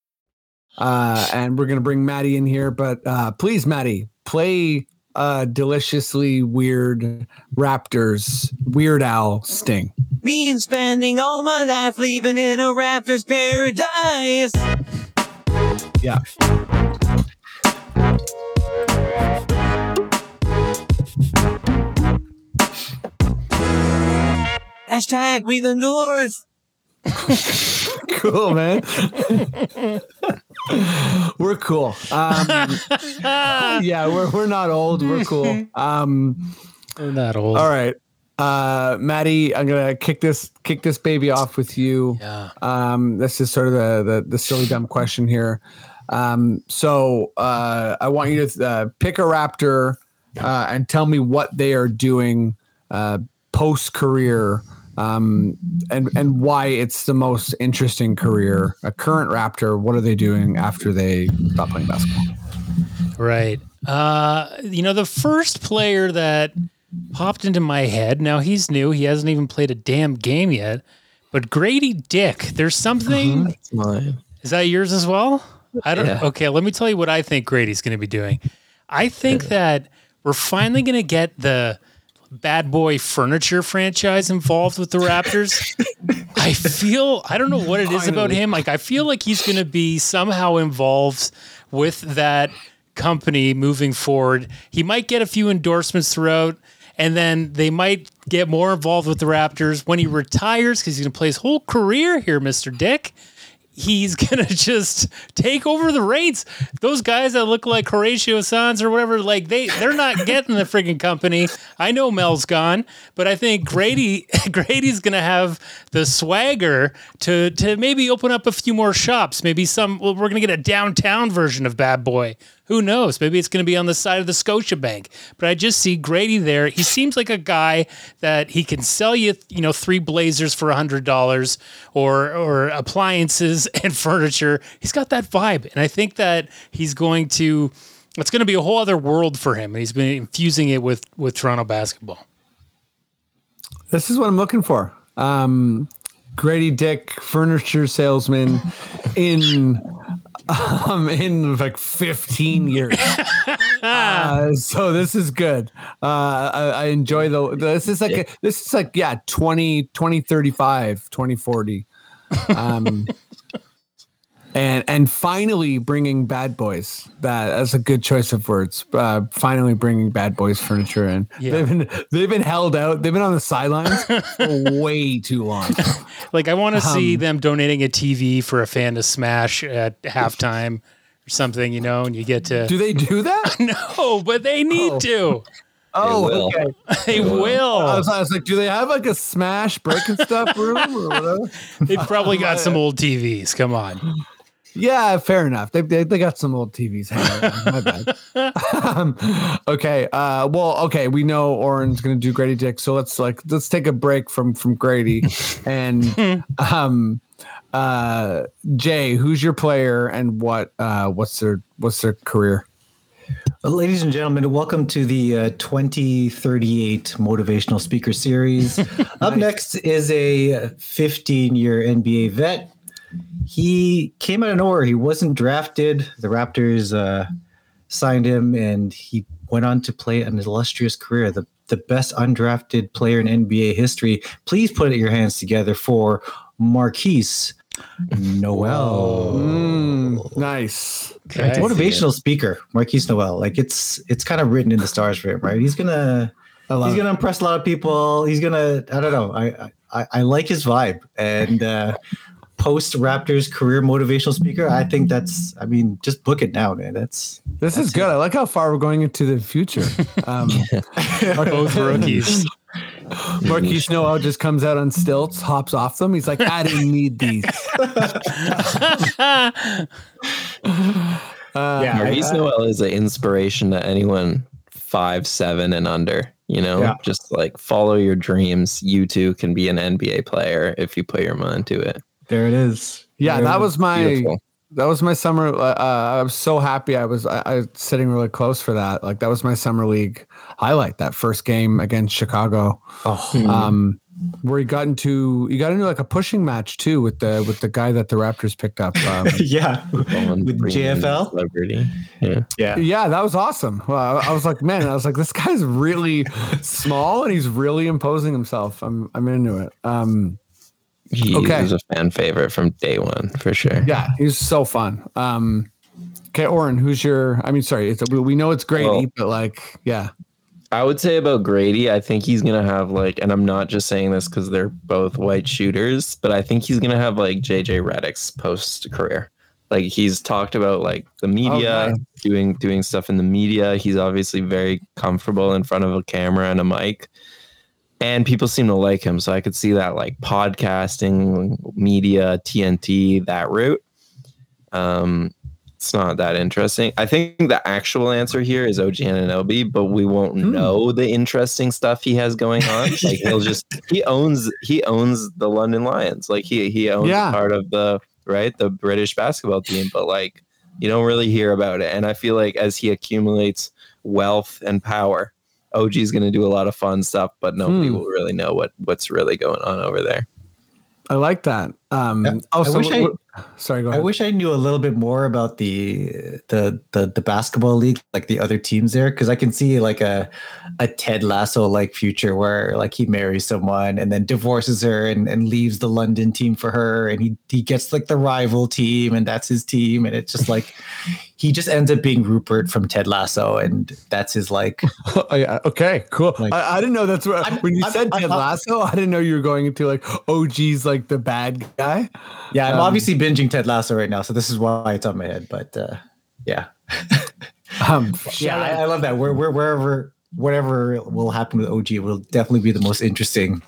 Uh, and we're gonna bring Maddie in here, but uh, please, Maddie, play uh, deliciously weird Raptors Weird Owl Sting. Been spending all my life living in a raptor's paradise. Yeah. Hashtag we the North. cool, man. we're cool. Um, yeah, we're we're not old. We're cool. Um, We're not old. all right, uh, Maddie, I'm gonna kick this kick this baby off with you. Yeah. Um, this is sort of the the, the silly dumb question here. Um, so uh, I want you to uh, pick a Raptor uh, and tell me what they are doing uh, post career. Um, and and why it's the most interesting career. A current Raptor, what are they doing after they stop playing basketball? Right. Uh, you know, the first player that popped into my head, now he's new, he hasn't even played a damn game yet, but Grady Dick, there's something. That's mine. Is that yours as well? I don't Yeah. Okay, let me tell you what I think Grady's going to be doing. I think that we're finally going to get the Bad Boy Furniture franchise involved with the Raptors. I feel I don't know what it is about him. Like I feel like he's going to be somehow involved with that company moving forward. He might get a few endorsements throughout and then they might get more involved with the Raptors when he retires because he's going to play his whole career here, Mr. Dick he's gonna just take over the reins. Those guys that look like Horatio Sanz or whatever, like they they're not getting the friggin' company. I know Mel's gone, but I think Grady Grady's gonna have the swagger to to maybe open up a few more shops. Maybe some well, we're gonna get a downtown version of Bad Boy. Who knows? Maybe it's going to be on the side of the Scotia Bank. But I just see Grady there. He seems like a guy that he can sell you, you know, three blazers for a hundred dollars, or or appliances and furniture. He's got that vibe, and I think that he's going to. It's going to be a whole other world for him. And he's been infusing it with with Toronto basketball. This is what I'm looking for. Um, Grady Dick, furniture salesman in um, in like 15 years. uh, so this is good. Uh, I, I enjoy the. This is like a, this is like yeah 20 2035 2040. Um, and and finally bringing bad boys that that's a good choice of words uh, finally bringing bad boys furniture in Yeah. they've been they've been held out they've been on the sidelines for way too long Like I want to see Um, them donating a TV for a fan to smash at halftime or something, you know, and you get to. do they do that no, but they need Oh. to. oh will. okay They will. I was, I was like do they have like a smash breaking stuff room or whatever They've probably got some old TVs. Come on. Yeah, fair enough. They, they, they got some old TVs hanging. My bad. um, okay. Uh, well, okay. We know Oren's going to do Grady Dick, so let's like let's take a break from from Grady and um, uh, Jay. Who's your player and what uh, what's their what's their career? Well, ladies and gentlemen, welcome to the uh, 2038 Motivational Speaker Series. Up next is a 15 year NBA vet. He came out of nowhere. He wasn't drafted. The Raptors uh, signed him, and he went on to play an illustrious career, the, the best undrafted player in NBA history. Please put your hands together for Markquis Nowell. Mm, nice. Okay. Motivational speaker, Markquis Nowell. Like it's it's kind of written in the stars for him, right? He's gonna I love he's it. gonna impress a lot of people. He's gonna I don't know. I I, I like his vibe and uh post Raptors career motivational speaker. I think that's I mean just book it now, man. That's This is good. I like how far we're going into the future. Um, Both rookies. Markquis Nowell just comes out on stilts, hops off them. He's like, I didn't need these. Uh, Yeah, Maurice I- I- Nowell is an inspiration to anyone five, seven, and under. You know, Yeah. just like follow your dreams. You too can be an NBA player if you put your mind to it. There it is. yeah, There that was my Beautiful. that was my summer. Uh, uh, I was so happy. I was I, I was sitting really close for that. Like that was my summer league highlight. That first game against Chicago, Oh, um, where he got into he got into like a pushing match too with the with the guy that the Raptors picked up. Um, yeah. With JFL? celebrity. Yeah. Yeah. yeah, that was awesome. Well, I, I was like, man, I was like, this guy's really small and he's really imposing himself. I'm I'm into it. Um, He Okay. was a fan favorite from day one for sure. Yeah, he's so fun. Um, okay, Oren, who's your? I mean, sorry, it's we, we know it's Grady, Well- but like, yeah, I would say about Grady, I think he's gonna have like, and I'm not just saying this because they're both white shooters, but I think he's gonna have like JJ Redick's post career. Like he's talked about like the media, nice. doing doing stuff in the media. He's obviously very comfortable in front of a camera and a mic, and people seem to like him. So I could see that like podcasting, media, TNT, that route. Um, it's not that interesting. I think the actual answer here is OG Anunoby, but we won't Hmm. know the interesting stuff he has going on. Like he'll just he owns he owns the London Lions. Like he he owns Yeah. part of the right the British basketball team, but like you don't really hear about it. And I feel like as he accumulates wealth and power, OG is going to do a lot of fun stuff, but nobody Hmm. will really know what what's really going on over there. I like that. Um, Yeah, also, I wish I- sorry, go I wish I knew a little bit more about the the the, the basketball league, like the other teams there, because I can see like a a Ted Lasso like future where like he marries someone and then divorces her and, and leaves the London team for her, and he he gets like the rival team and that's his team, and it's just like he just ends up being Rupert from Ted Lasso, and that's his like Oh, yeah. Okay, cool. Like- I, I didn't know that's what I'm- when you I'm- said I'm- Ted Lasso. I didn't know you were going into like OG's like the bad guy. yeah. I'm Um, obviously binging Ted Lasso right now, so this is why it's on my head, but uh, yeah. Um, Yeah, I, I love that. Where, where, wherever, whatever will happen with OG will definitely be the most interesting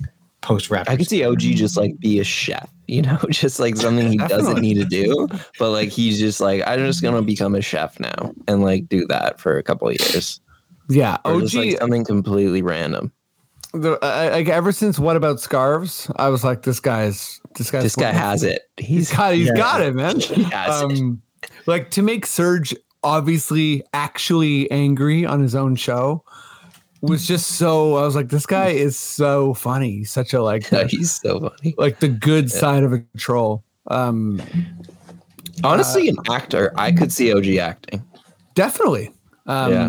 post rap. I could see OG just like be a chef, you know, just like something he doesn't need to do, but like he's just like I'm just gonna become a chef now and like do that for a couple of years, yeah, or OG. just like something completely random. the, I, like ever since what about scarves? I was like, this guy's this guy's This guy has it. He's He's got he's Yeah. got it, man. he has it. um, like to make Serge obviously actually angry on his own show was just so. I was like, this guy is so funny. He's such a like, Yeah, he's so funny. like the good side of a troll. Um, Honestly, an actor, I could see OG acting. definitely. Um, Yeah.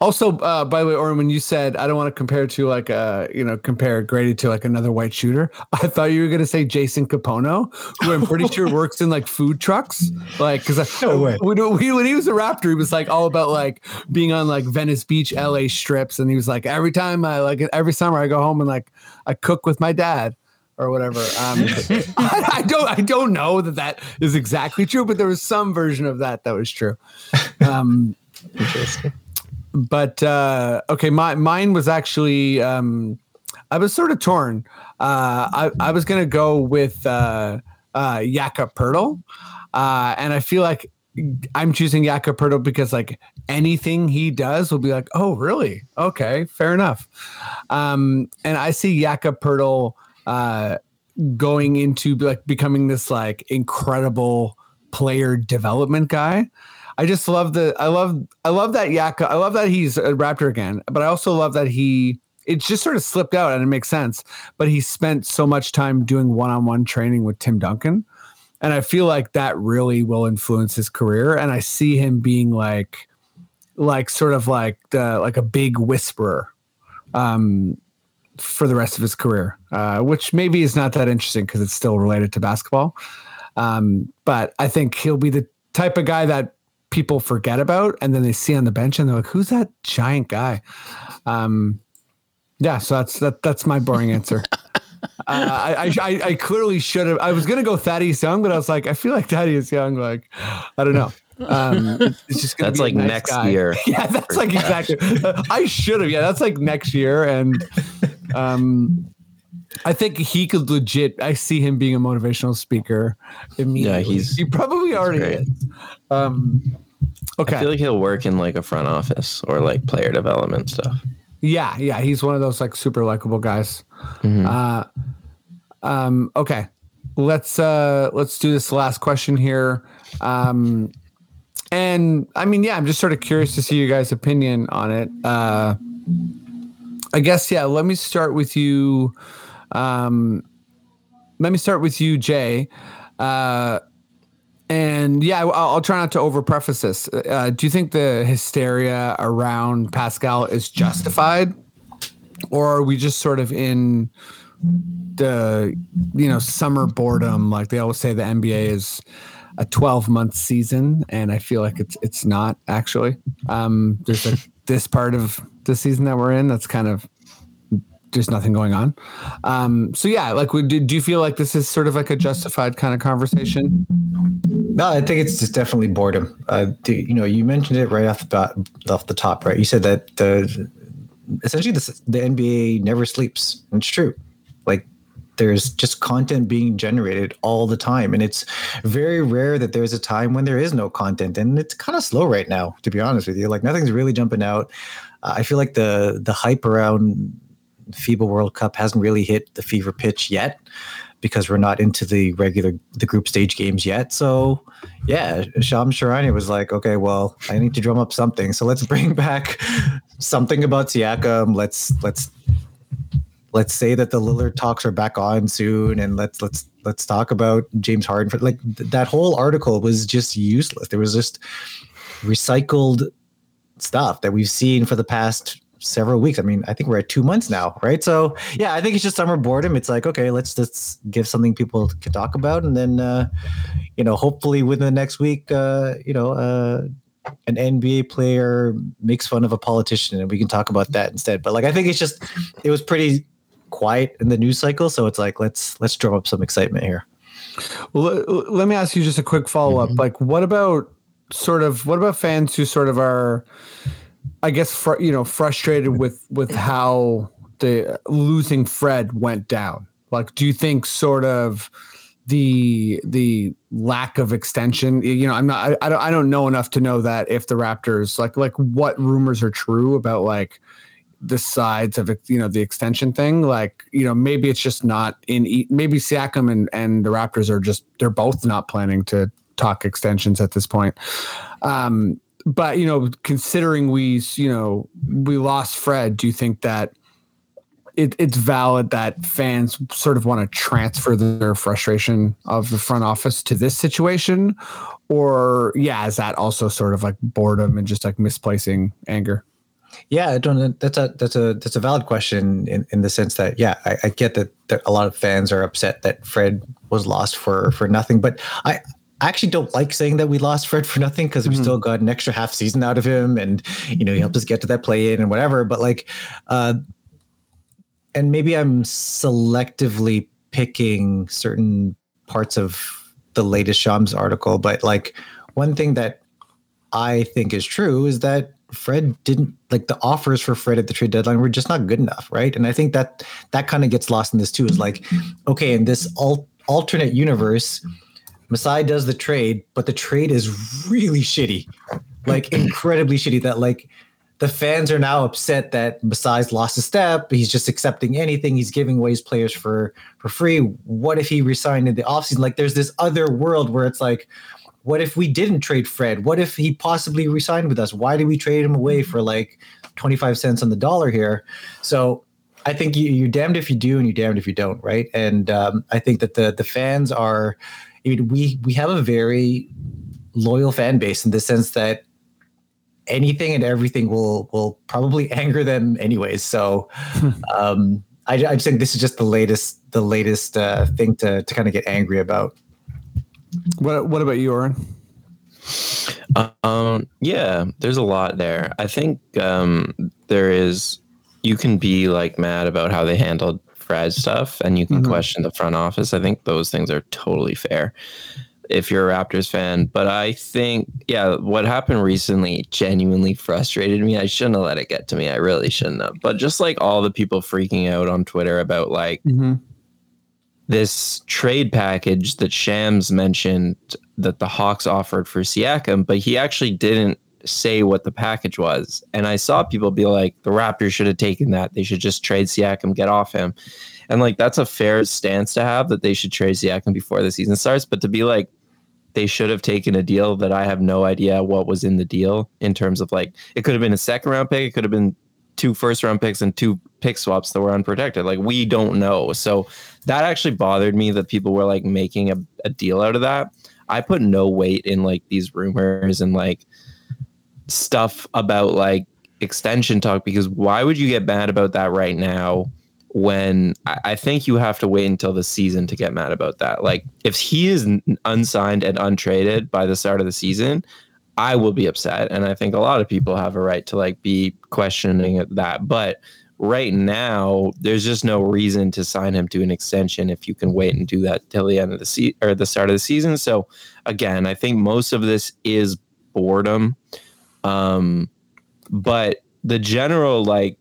Also, uh, by the way, Oren, when you said I don't want to compare to like a you know compare Grady to like another white shooter, I thought you were gonna say Jason Kapono, who I'm pretty sure works in like food trucks, like because No way. when, he- when he was a Raptor, he was like all about like being on like Venice Beach, LA strips, and he was like every time I like every summer I go home and like I cook with my dad or whatever. Um, I, I don't I don't know that that is exactly true, but there was some version of that that was true. Um, Interesting. But uh okay my mine was actually um i was sort of torn. Uh i, I was gonna go with uh uh yaka Poeltl. uh and i feel like i'm choosing yaka because like anything he does will be like oh really? Okay fair enough. Um and i see yaka uh going into like becoming this like incredible player development guy I just love the I love I love that Yaka. I love that he's a Raptor again, but I also love that he it just sort of slipped out and it makes sense. But he spent so much time doing one-on-one training with Tim Duncan. And I feel like that really will influence his career. And I see him being like like sort of like the like a big whisperer. Um for the rest of his career, uh, which maybe is not that interesting because it's still related to basketball. Um, but I think he'll be the type of guy that people forget about, and then they see on the bench and they're like, "Who's that giant guy?" Um, yeah, so that's that. That's my boring answer. Uh, I, I I clearly should have. I was gonna go Thaddeus Young, but I was like, I feel like Thaddeus Young. Like, I don't know. Um, it's just gonna That's like nice next guy. year. Yeah, that's like exactly. I should have. Yeah, that's like next year, and um, I think he could legit. I see him being a motivational speaker immediately. he's- he probably already great. is. Um, okay. I feel like he'll work in like a front office or like player development stuff. Yeah, yeah, he's one of those like super likable guys. Mhm. Uh, um, okay, let's uh, let's do this last question here. Um, and I mean, yeah, I'm just sort of curious to see your guys' opinion on it. Uh, I guess yeah. Let me start with you. Um, let me start with you, Jay. Uh, and yeah, I'll, try not to over preface this. Uh, do you think the hysteria around Pascal is justified? Or are we just sort of in the, you know, summer boredom? Like they always say the NBA is a 12 month season. And I feel like it's, it's not actually. Um, there's a, this part of the season that we're in that's kind of there's nothing going on. Um, so yeah, like, would- do, do you feel like this is sort of like a justified kind of conversation? No, I think it's just definitely boredom. Uh, you know, you mentioned it right off the bat, off the top, right? You said that the essentially the, the NBA never sleeps. And It's true. Like there's just content being generated all the time, and it's very rare that there's a time when there is no content, and it's kind of slow right now, to be honest with you. Like nothing's really jumping out. Uh, I feel like the the hype around FIBA World Cup hasn't really hit the fever pitch yet because we're not into the regular the group stage games yet. So yeah, Sham Charania was like, okay, well, I need to drum up something. So let's bring back something about Siakam. Let's let's let's say that the Lillard talks are back on soon, and let's let's let's talk about James Harden. For, like th- that whole article was just useless. There was just recycled stuff that we've seen for the past several weeks. I mean, I think we're at two months now, right? So yeah, I think it's just summer boredom. It's like, okay, let's just give something people can talk about, and then uh, you know, hopefully within the next week, uh, you know, uh, an NBA player makes fun of a politician, and we can talk about that instead. But like, I think it's just it was pretty quiet in the news cycle, so it's like let's let's drum up some excitement here. Well, let, let me ask you just a quick follow up. Like, what about sort of what about fans who sort of are, I guess, fr- you know, frustrated with with how the losing Fred went down? Like, do you think sort of the the lack of extension? You know, I'm not. I, I don't. I don't know enough to know that if the Raptors like like what rumors are true about like the sides of you know the extension thing. Like you know maybe it's just not in. Maybe Siakam and and the Raptors are just they're both not planning to talk extensions at this point. Um, but you know, considering we you know we lost Fred, do you think that? It, it's valid that fans sort of want to transfer their frustration of the front office to this situation, or yeah, is that also sort of like boredom and just like misplacing anger? Yeah, I don't. That's a that's a that's a valid question in, in the sense that yeah, I, I get that that a lot of fans are upset that Fred was lost for for nothing, but I. I actually don't like saying that we lost Fred for nothing because we still got an extra half season out of him, and you know he helped us get to that play in and whatever. But like, uh, and maybe I'm selectively picking certain parts of the latest Shams article, but like one thing that I think is true is that Fred didn't like the offers for Fred at the trade deadline were just not good enough, right? And I think that that kind of gets lost in this too. Is like, okay, in this al- alternate universe, Masai does the trade, but the trade is really shitty, like incredibly shitty. That like the fans are now upset that Masai's lost a step. He's just accepting anything. He's giving away his players for for free. What if he resigned in the offseason? Like there's this other world where it's like, what if we didn't trade Fred? What if he possibly resigned with us? Why did we trade him away for like 25 cents on the dollar here? So I think you, you're damned if you do and you're damned if you don't, right? And um, I think that the the fans are, I mean, we we have a very loyal fan base in the sense that anything and everything will will probably anger them anyways. So um, I, I just think this is just the latest the latest uh, thing to to kind of get angry about. What What about you, Oren? Um, yeah, there's a lot there. I think um, there is. You can be like mad about how they handled Fred stuff, and you can Mhm. question the front office. I think those things are totally fair if you're a Raptors fan. But I think, yeah, what happened recently genuinely frustrated me. I shouldn't have let it get to me. I really shouldn't have. But just like all the people freaking out on Twitter about like Mm-hmm. this trade package that Shams mentioned that the Hawks offered for Siakam, but he actually didn't say what the package was. And I saw people be like, the Raptors should have taken that. They should just trade Siakam, get off him. And like that's a fair stance to have that they should trade Siakam before the season starts. But to be like, they should have taken a deal that I have no idea what was in the deal in terms of like it could have been a second round pick, it could have been two first round picks and two pick swaps that were unprotected. Like we don't know. So that actually bothered me that people were like making a, a deal out of that. I put no weight in like these rumors and like stuff about like extension talk because why would you get mad about that right now when I, I think you have to wait until the season to get mad about that. Like if he is unsigned and untraded by the start of the season, I will be upset. And I think a lot of people have a right to like be questioning that. But right now, there's just no reason to sign him to an extension if you can wait and do that till the end of the season or the start of the season. So again, I think most of this is boredom. Um, but the general like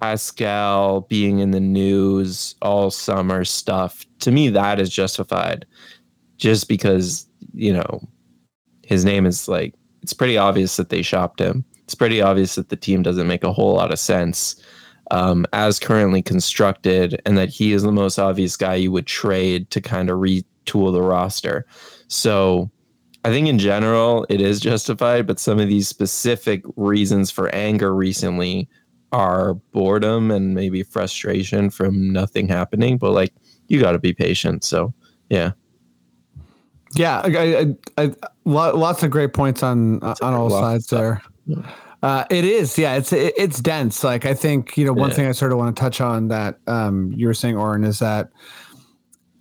Pascal being in the news all summer stuff, to me, that is justified just because, you know, his name is like, it's pretty obvious that they shopped him. It's pretty obvious that the team doesn't make a whole lot of sense um, as currently constructed, and that he is the most obvious guy you would trade to kind of retool the roster. So I think in general it is justified, but some of these specific reasons for anger recently are boredom and maybe frustration from nothing happening. But like, you got to be patient. So yeah. Yeah, I, I, I, lots of great points on on all sides there. Uh, it is, yeah. It's it, it's dense. Like I think you know one Yeah. thing I sort of want to touch on that um, you were saying, Oren, is that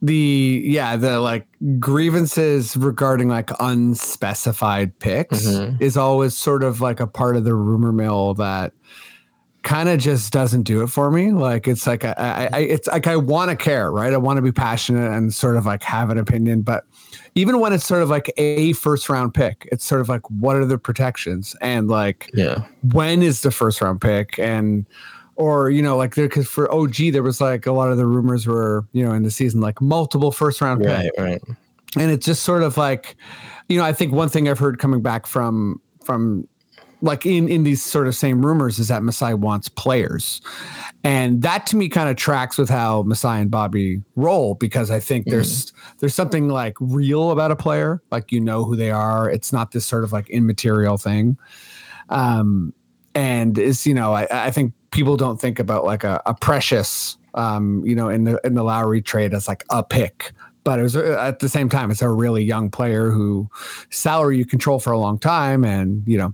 the yeah the like grievances regarding like unspecified picks Mhm. is always sort of like a part of the rumor mill that kind of just doesn't do it for me. Like it's like I, I, I it's like I want to care, right? I want to be passionate and sort of like have an opinion, but even when it's sort of like a first round pick, it's sort of like what are the protections and like Yeah. when is the first round pick and or you know like there because for OG there was like a lot of the rumors were you know in the season like multiple first round picks. Right. Right. and it's just sort of like you know i think one thing i've heard coming back from from like in in these sort of same rumors is that Masai wants players. And that to me kind of tracks with how Masai and Bobby roll because I think there's there's something like real about a player. Like you know who they are. It's not this sort of like immaterial thing. Um and it's you know I, I think people don't think about like a, a precious um you know in the in the Lowry trade as like a pick. But it was uh, at the same time it's a really young player who salary you control for a long time and you know.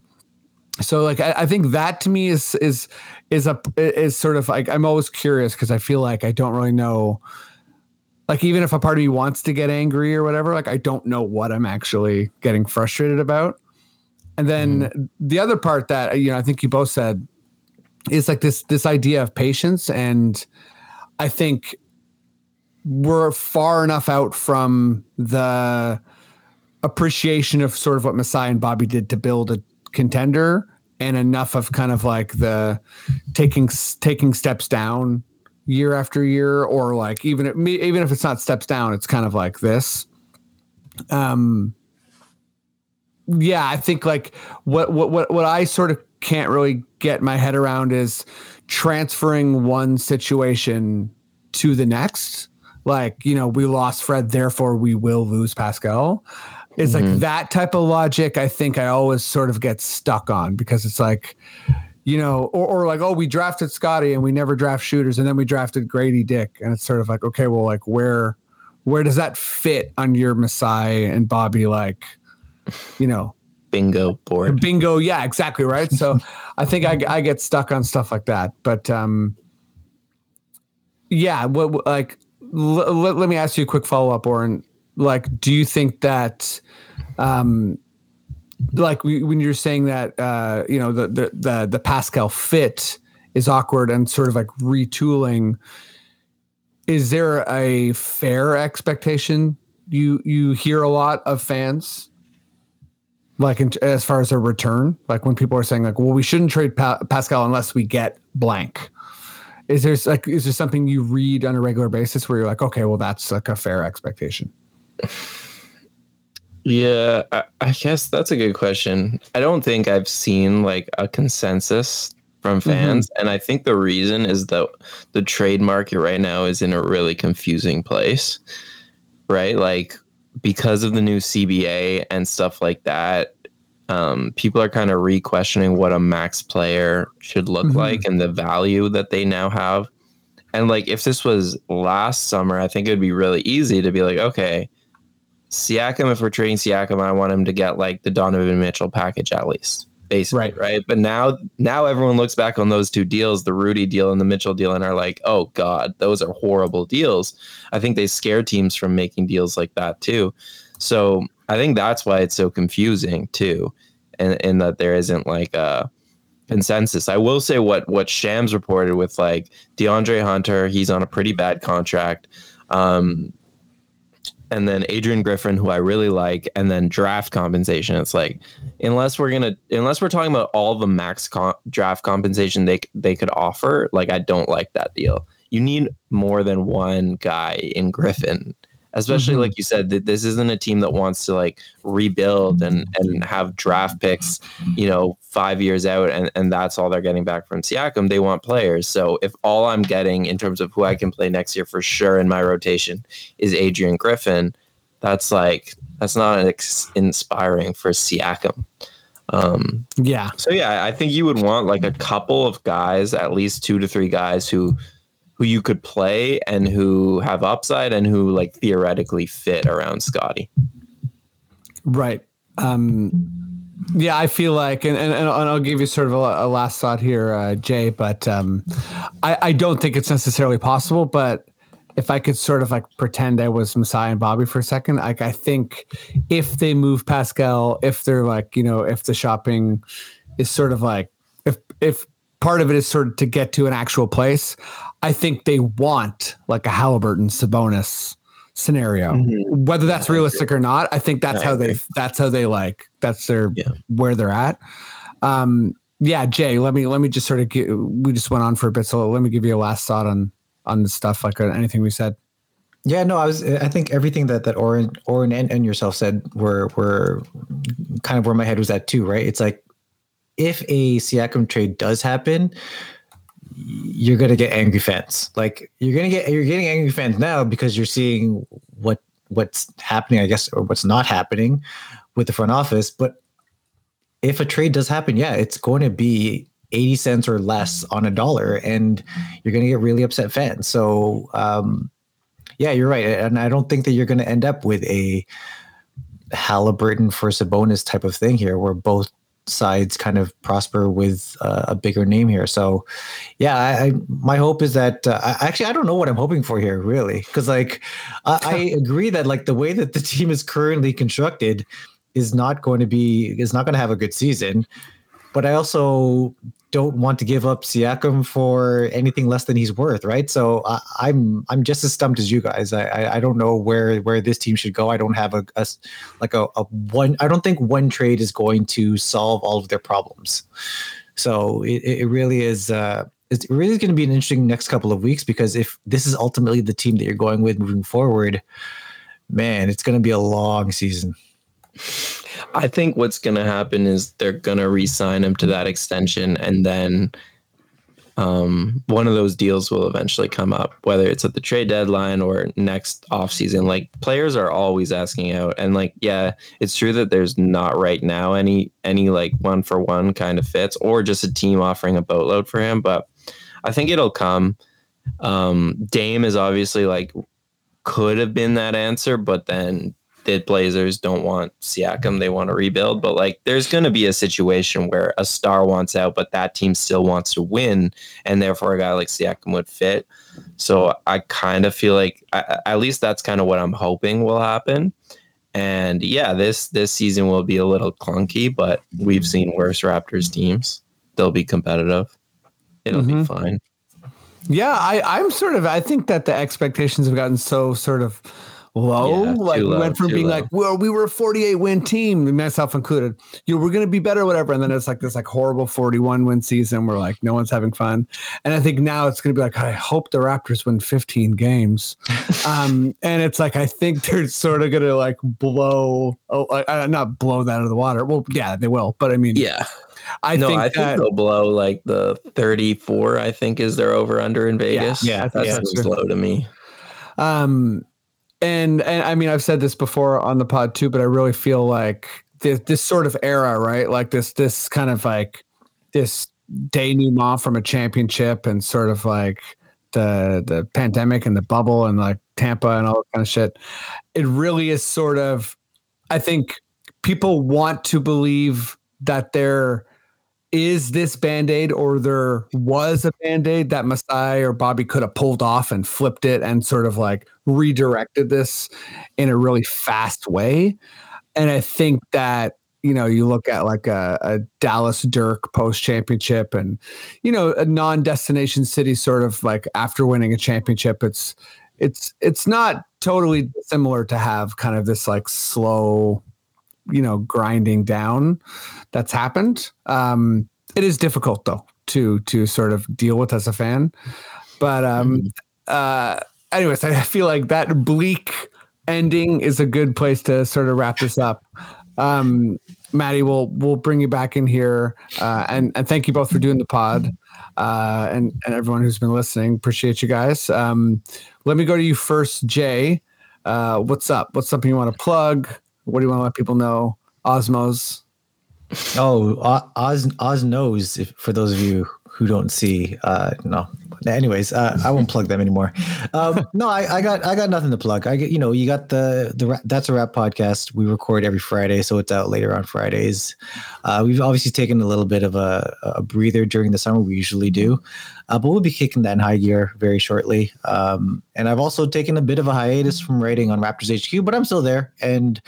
So like I, I think that to me is is is a is sort of like I'm always curious because I feel like I don't really know like even if a part of me wants to get angry or whatever like I don't know what I'm actually getting frustrated about. And then the other part that you know I think you both said is like this this idea of patience and I think we're far enough out from the appreciation of sort of what Masai and Bobby did to build a contender and enough of kind of like the taking taking steps down year after year or like even if, even if it's not steps down it's kind of like this. Um yeah i think like what what what, what i sort of can't really get my head around is transferring one situation to the next. Like you know we lost fred therefore we will lose pascal. It's like mm-hmm. that type of logic i think i always sort of get stuck on because it's like you know or, or like oh we drafted scotty and we never draft shooters and then we drafted grady dick. And it's sort of like okay well like where where does that fit on your Masai and Bobby like you know Bingo board. bingo yeah exactly right so i think I, I get stuck on stuff like that but um yeah, what like l- let, let me ask you a quick follow up, Oren. Like, do you think that, um, like we- when you're saying that, uh, you know, the the the the Pascal fit is awkward and sort of like retooling. Is there a fair expectation? You you hear a lot of fans like in, as far as a return, like when people are saying like, well, we shouldn't trade pa- Pascal unless we get blank. Is there like is there something you read on a regular basis where you're like, okay, well, that's like a fair expectation? Yeah, I, I guess that's a good question. I don't think I've seen like a consensus from mm-hmm. fans, and I think the reason is that the trade market right now is in a really confusing place, right? Like because of the new CBA and stuff like that, um, people are kind of re-questioning what a max player should look Mhm. like and the value that they now have. And like if this was last summer, I think it would be really easy to be like, okay, Siakam, if we're trading Siakam, I want him to get like the Donovan Mitchell package at least, basically, Right. right? But now, now everyone looks back on those two deals, the Rudy deal and the Mitchell deal, and are like, oh god, those are horrible deals. I think they scare teams from making deals like that too. So I think that's why it's so confusing too, and in that there isn't like a consensus. I will say what what Shams reported with like DeAndre Hunter, he's on a pretty bad contract. Um, and then Adrian Griffin, who I really like, and then draft compensation. It's like unless we're gonna unless we're talking about all the max con- draft compensation they they could offer, like I don't like that deal. You need more than one guy in Griffin, especially Mhm. like you said that this isn't a team that wants to like rebuild and and have draft picks, you know, five years out, and and that's all they're getting back from Siakam. They want players. So if all I'm getting in terms of who I can play next year for sure in my rotation is Adrian Griffin, that's like that's not ex- inspiring for Siakam. Um, Yeah, so yeah, I think you would want like a couple of guys, at least two to three guys who who you could play and who have upside and who like theoretically fit around Scotty. right. Um, yeah, I feel like, and, and, and I'll give you sort of a, a last thought here, uh, Jay, but um, I, I don't think it's necessarily possible. But if I could sort of like pretend I was Masai and Bobby for a second, like I think if they move Pascal, if they're like, you know, if the shopping is sort of like, if, if part of it is sort of to get to an actual place, I think they want like a Halliburton Sabonis scenario. Whether that's realistic or not, I think that's I how they that's how they like that's their Yeah. where they're at. Um yeah, Jay, let me let me just sort of get we just went on for a bit, so let me give you a last thought on on the stuff like uh, anything we said. Yeah, no, I was. I think everything that that Oren, Oren, and, and yourself said were were kind of where my head was at too. Right? It's like if a Siakam trade does happen, you're gonna get angry fans. Like you're gonna get you're getting angry fans now because you're seeing what what's happening, I guess, or what's not happening with the front office. But if a trade does happen, yeah, it's going to be 80 cents or less on a dollar, and you're to get really upset fans. So, um, yeah, you're right. And I don't think that you're to end up with a Halliburton for Sabonis type of thing here, where both sides kind of prosper with uh, a bigger name here. So, yeah, I, I my hope is that uh, I, actually I don't know what I'm hoping for here really, because like I, I agree that like the way that the team is currently constructed is not going to be is not going to have a good season. But I also don't want to give up Siakam for anything less than he's worth, right? So I, I'm I'm just as stumped as you guys. I, I I don't know where where this team should go. I don't have a like a, a one. I don't think one trade is going to solve all of their problems. So it, it really is. Uh, it's really going to be an interesting next couple of weeks because if this is ultimately the team that you're going with moving forward, man, it's going to be a long season. I think what's going to happen is they're going to re-sign him to that extension, and then um, one of those deals will eventually come up, whether it's at the trade deadline or next offseason. Like players are always asking out, and like yeah, it's true that there's not right now any any like one for one kind of fits, or just a team offering a boatload for him. But I think it'll come. Um, Dame is obviously like could have been that answer, but then the Blazers don't want Siakam, they want to rebuild. But like, there's going to be a situation where a star wants out, but that team still wants to win, and therefore a guy like Siakam would fit. So I kind of feel like, I, at least that's kind of what I'm hoping will happen. And yeah, this this season will be a little clunky, but we've seen worse Raptors teams. They'll be competitive. It'll be Mhm. fine. Yeah, I, I'm sort of. I think that the expectations have gotten so sort of low. Yeah, like we low, went from being low. like, well, we were a 48 win team, myself included. You know, we're gonna be better, whatever. And then it's like this like horrible 41 win season where like no one's having fun. And I think now it's gonna be like, I hope the Raptors win 15 games. um, and it's like I think they're sort of gonna like blow, oh, uh, not blow that out of the water. Well, yeah, they will. But I mean, Yeah. I no, think I think that they'll blow like the 34, I think is their over under in Vegas. yeah, that yeah, seems low to me. Um, and and I mean, I've said this before on the pod too, but I really feel like this this sort of era, right? Like this this kind of like this denouement from a championship, and sort of like the the pandemic and the bubble and like Tampa and all that kind of shit. It really is sort of. I think people want to believe that there is this band-aid or there was a band-aid that Masai or Bobby could have pulled off and flipped it and sort of like redirected this in a really fast way. And I think that, you know, you look at like a, a Dallas Dirk post championship and, you know, a non-destination city sort of like after winning a championship, it's it's it's not totally similar to have kind of this like slow you know grinding down that's happened. Um it is difficult though to to sort of deal with as a fan. But um uh anyways i feel like that bleak ending is a good place to sort of wrap this up. Um maddie we'll we'll bring you back in here uh and and thank you both for doing the pod uh and and everyone who's been listening. Appreciate you guys. Um let me go to you first jay. Uh what's up? What's something you want to plug what do you want to let people know? Osmos. Oh, Oz Oz knows. If, for those of you who don't see, uh, no. Anyways, uh, I won't plug them anymore. Um, no, I, I got I got nothing to plug. I get you know you got the the that's a rap podcast. We record every Friday, so it's out later on Fridays. Uh, we've obviously taken a little bit of a, a breather during the summer. We usually do, uh, but we'll be kicking that in high gear very shortly. Um, and I've also taken a bit of a hiatus from writing on Raptors HQ, but I'm still there. And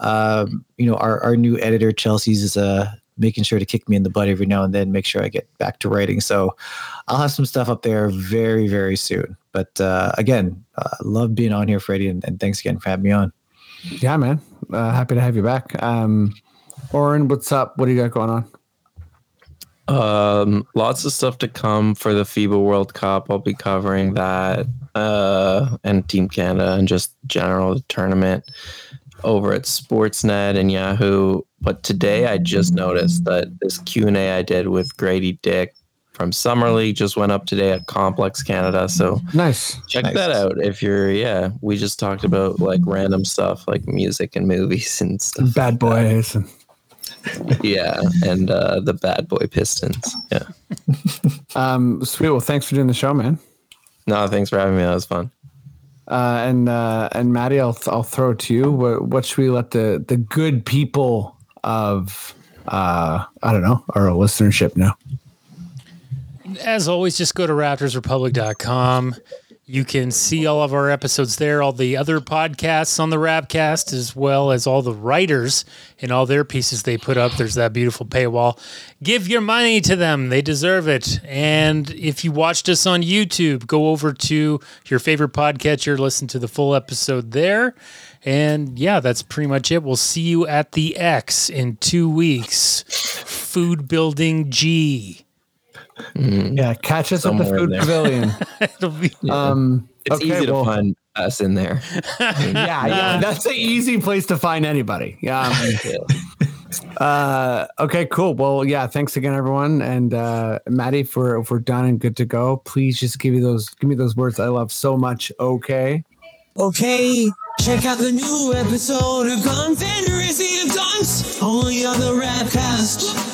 um, you know, our, our new editor, Chelsea's, is uh, making sure to kick me in the butt every now and then, make sure I get back to writing. So I'll have some stuff up there very, very soon. But uh, again, uh, love being on here, Freddie, and, and thanks again for having me on. Yeah, man. Uh, happy to have you back. Um, Oren, what's up? What do you got going on? Um, lots of stuff to come for the FIBA World Cup. I'll be covering that uh, and Team Canada and just general tournament over at Sportsnet and Yahoo. But today I just noticed that this Q and A I did with Grady Dick from Summer League just went up today at Complex Canada. So Nice. check Nice. that out if you're yeah. We just talked about like random stuff like music and movies and stuff. Bad boys. And, Yeah, and uh, the Bad Boy Pistons. Yeah. um, sweet. Well, thanks for doing the show, man. No, thanks for having me. That was fun. Uh, and uh, and Maddie, I'll I'll throw it to you. What what should we let the the good people of uh I don't know our listenership know? As always, just go to raptorsrepublic.com. You can see all of our episodes there, all the other podcasts on the Rapcast, as well as all the writers and all their pieces they put up. There's that beautiful paywall. Give your money to them, they deserve it. And if you watched us on YouTube, go over to your favorite podcatcher, listen to the full episode there. And yeah, that's pretty much it. We'll see you at the X in two weeks. Food Building G. Yeah, catch us at the food pavilion. It'll be Um, It's okay, easy to find us in there. Yeah, yeah, that's an easy place to find anybody. Yeah. um, uh, okay, cool. Well, yeah, thanks again, everyone, and uh, Maddie, for if we're done and good to go, please just give me those, give me those words I love so much. Okay. Okay, check out the new episode of Confederacy of Dunks, only on the Rapcast.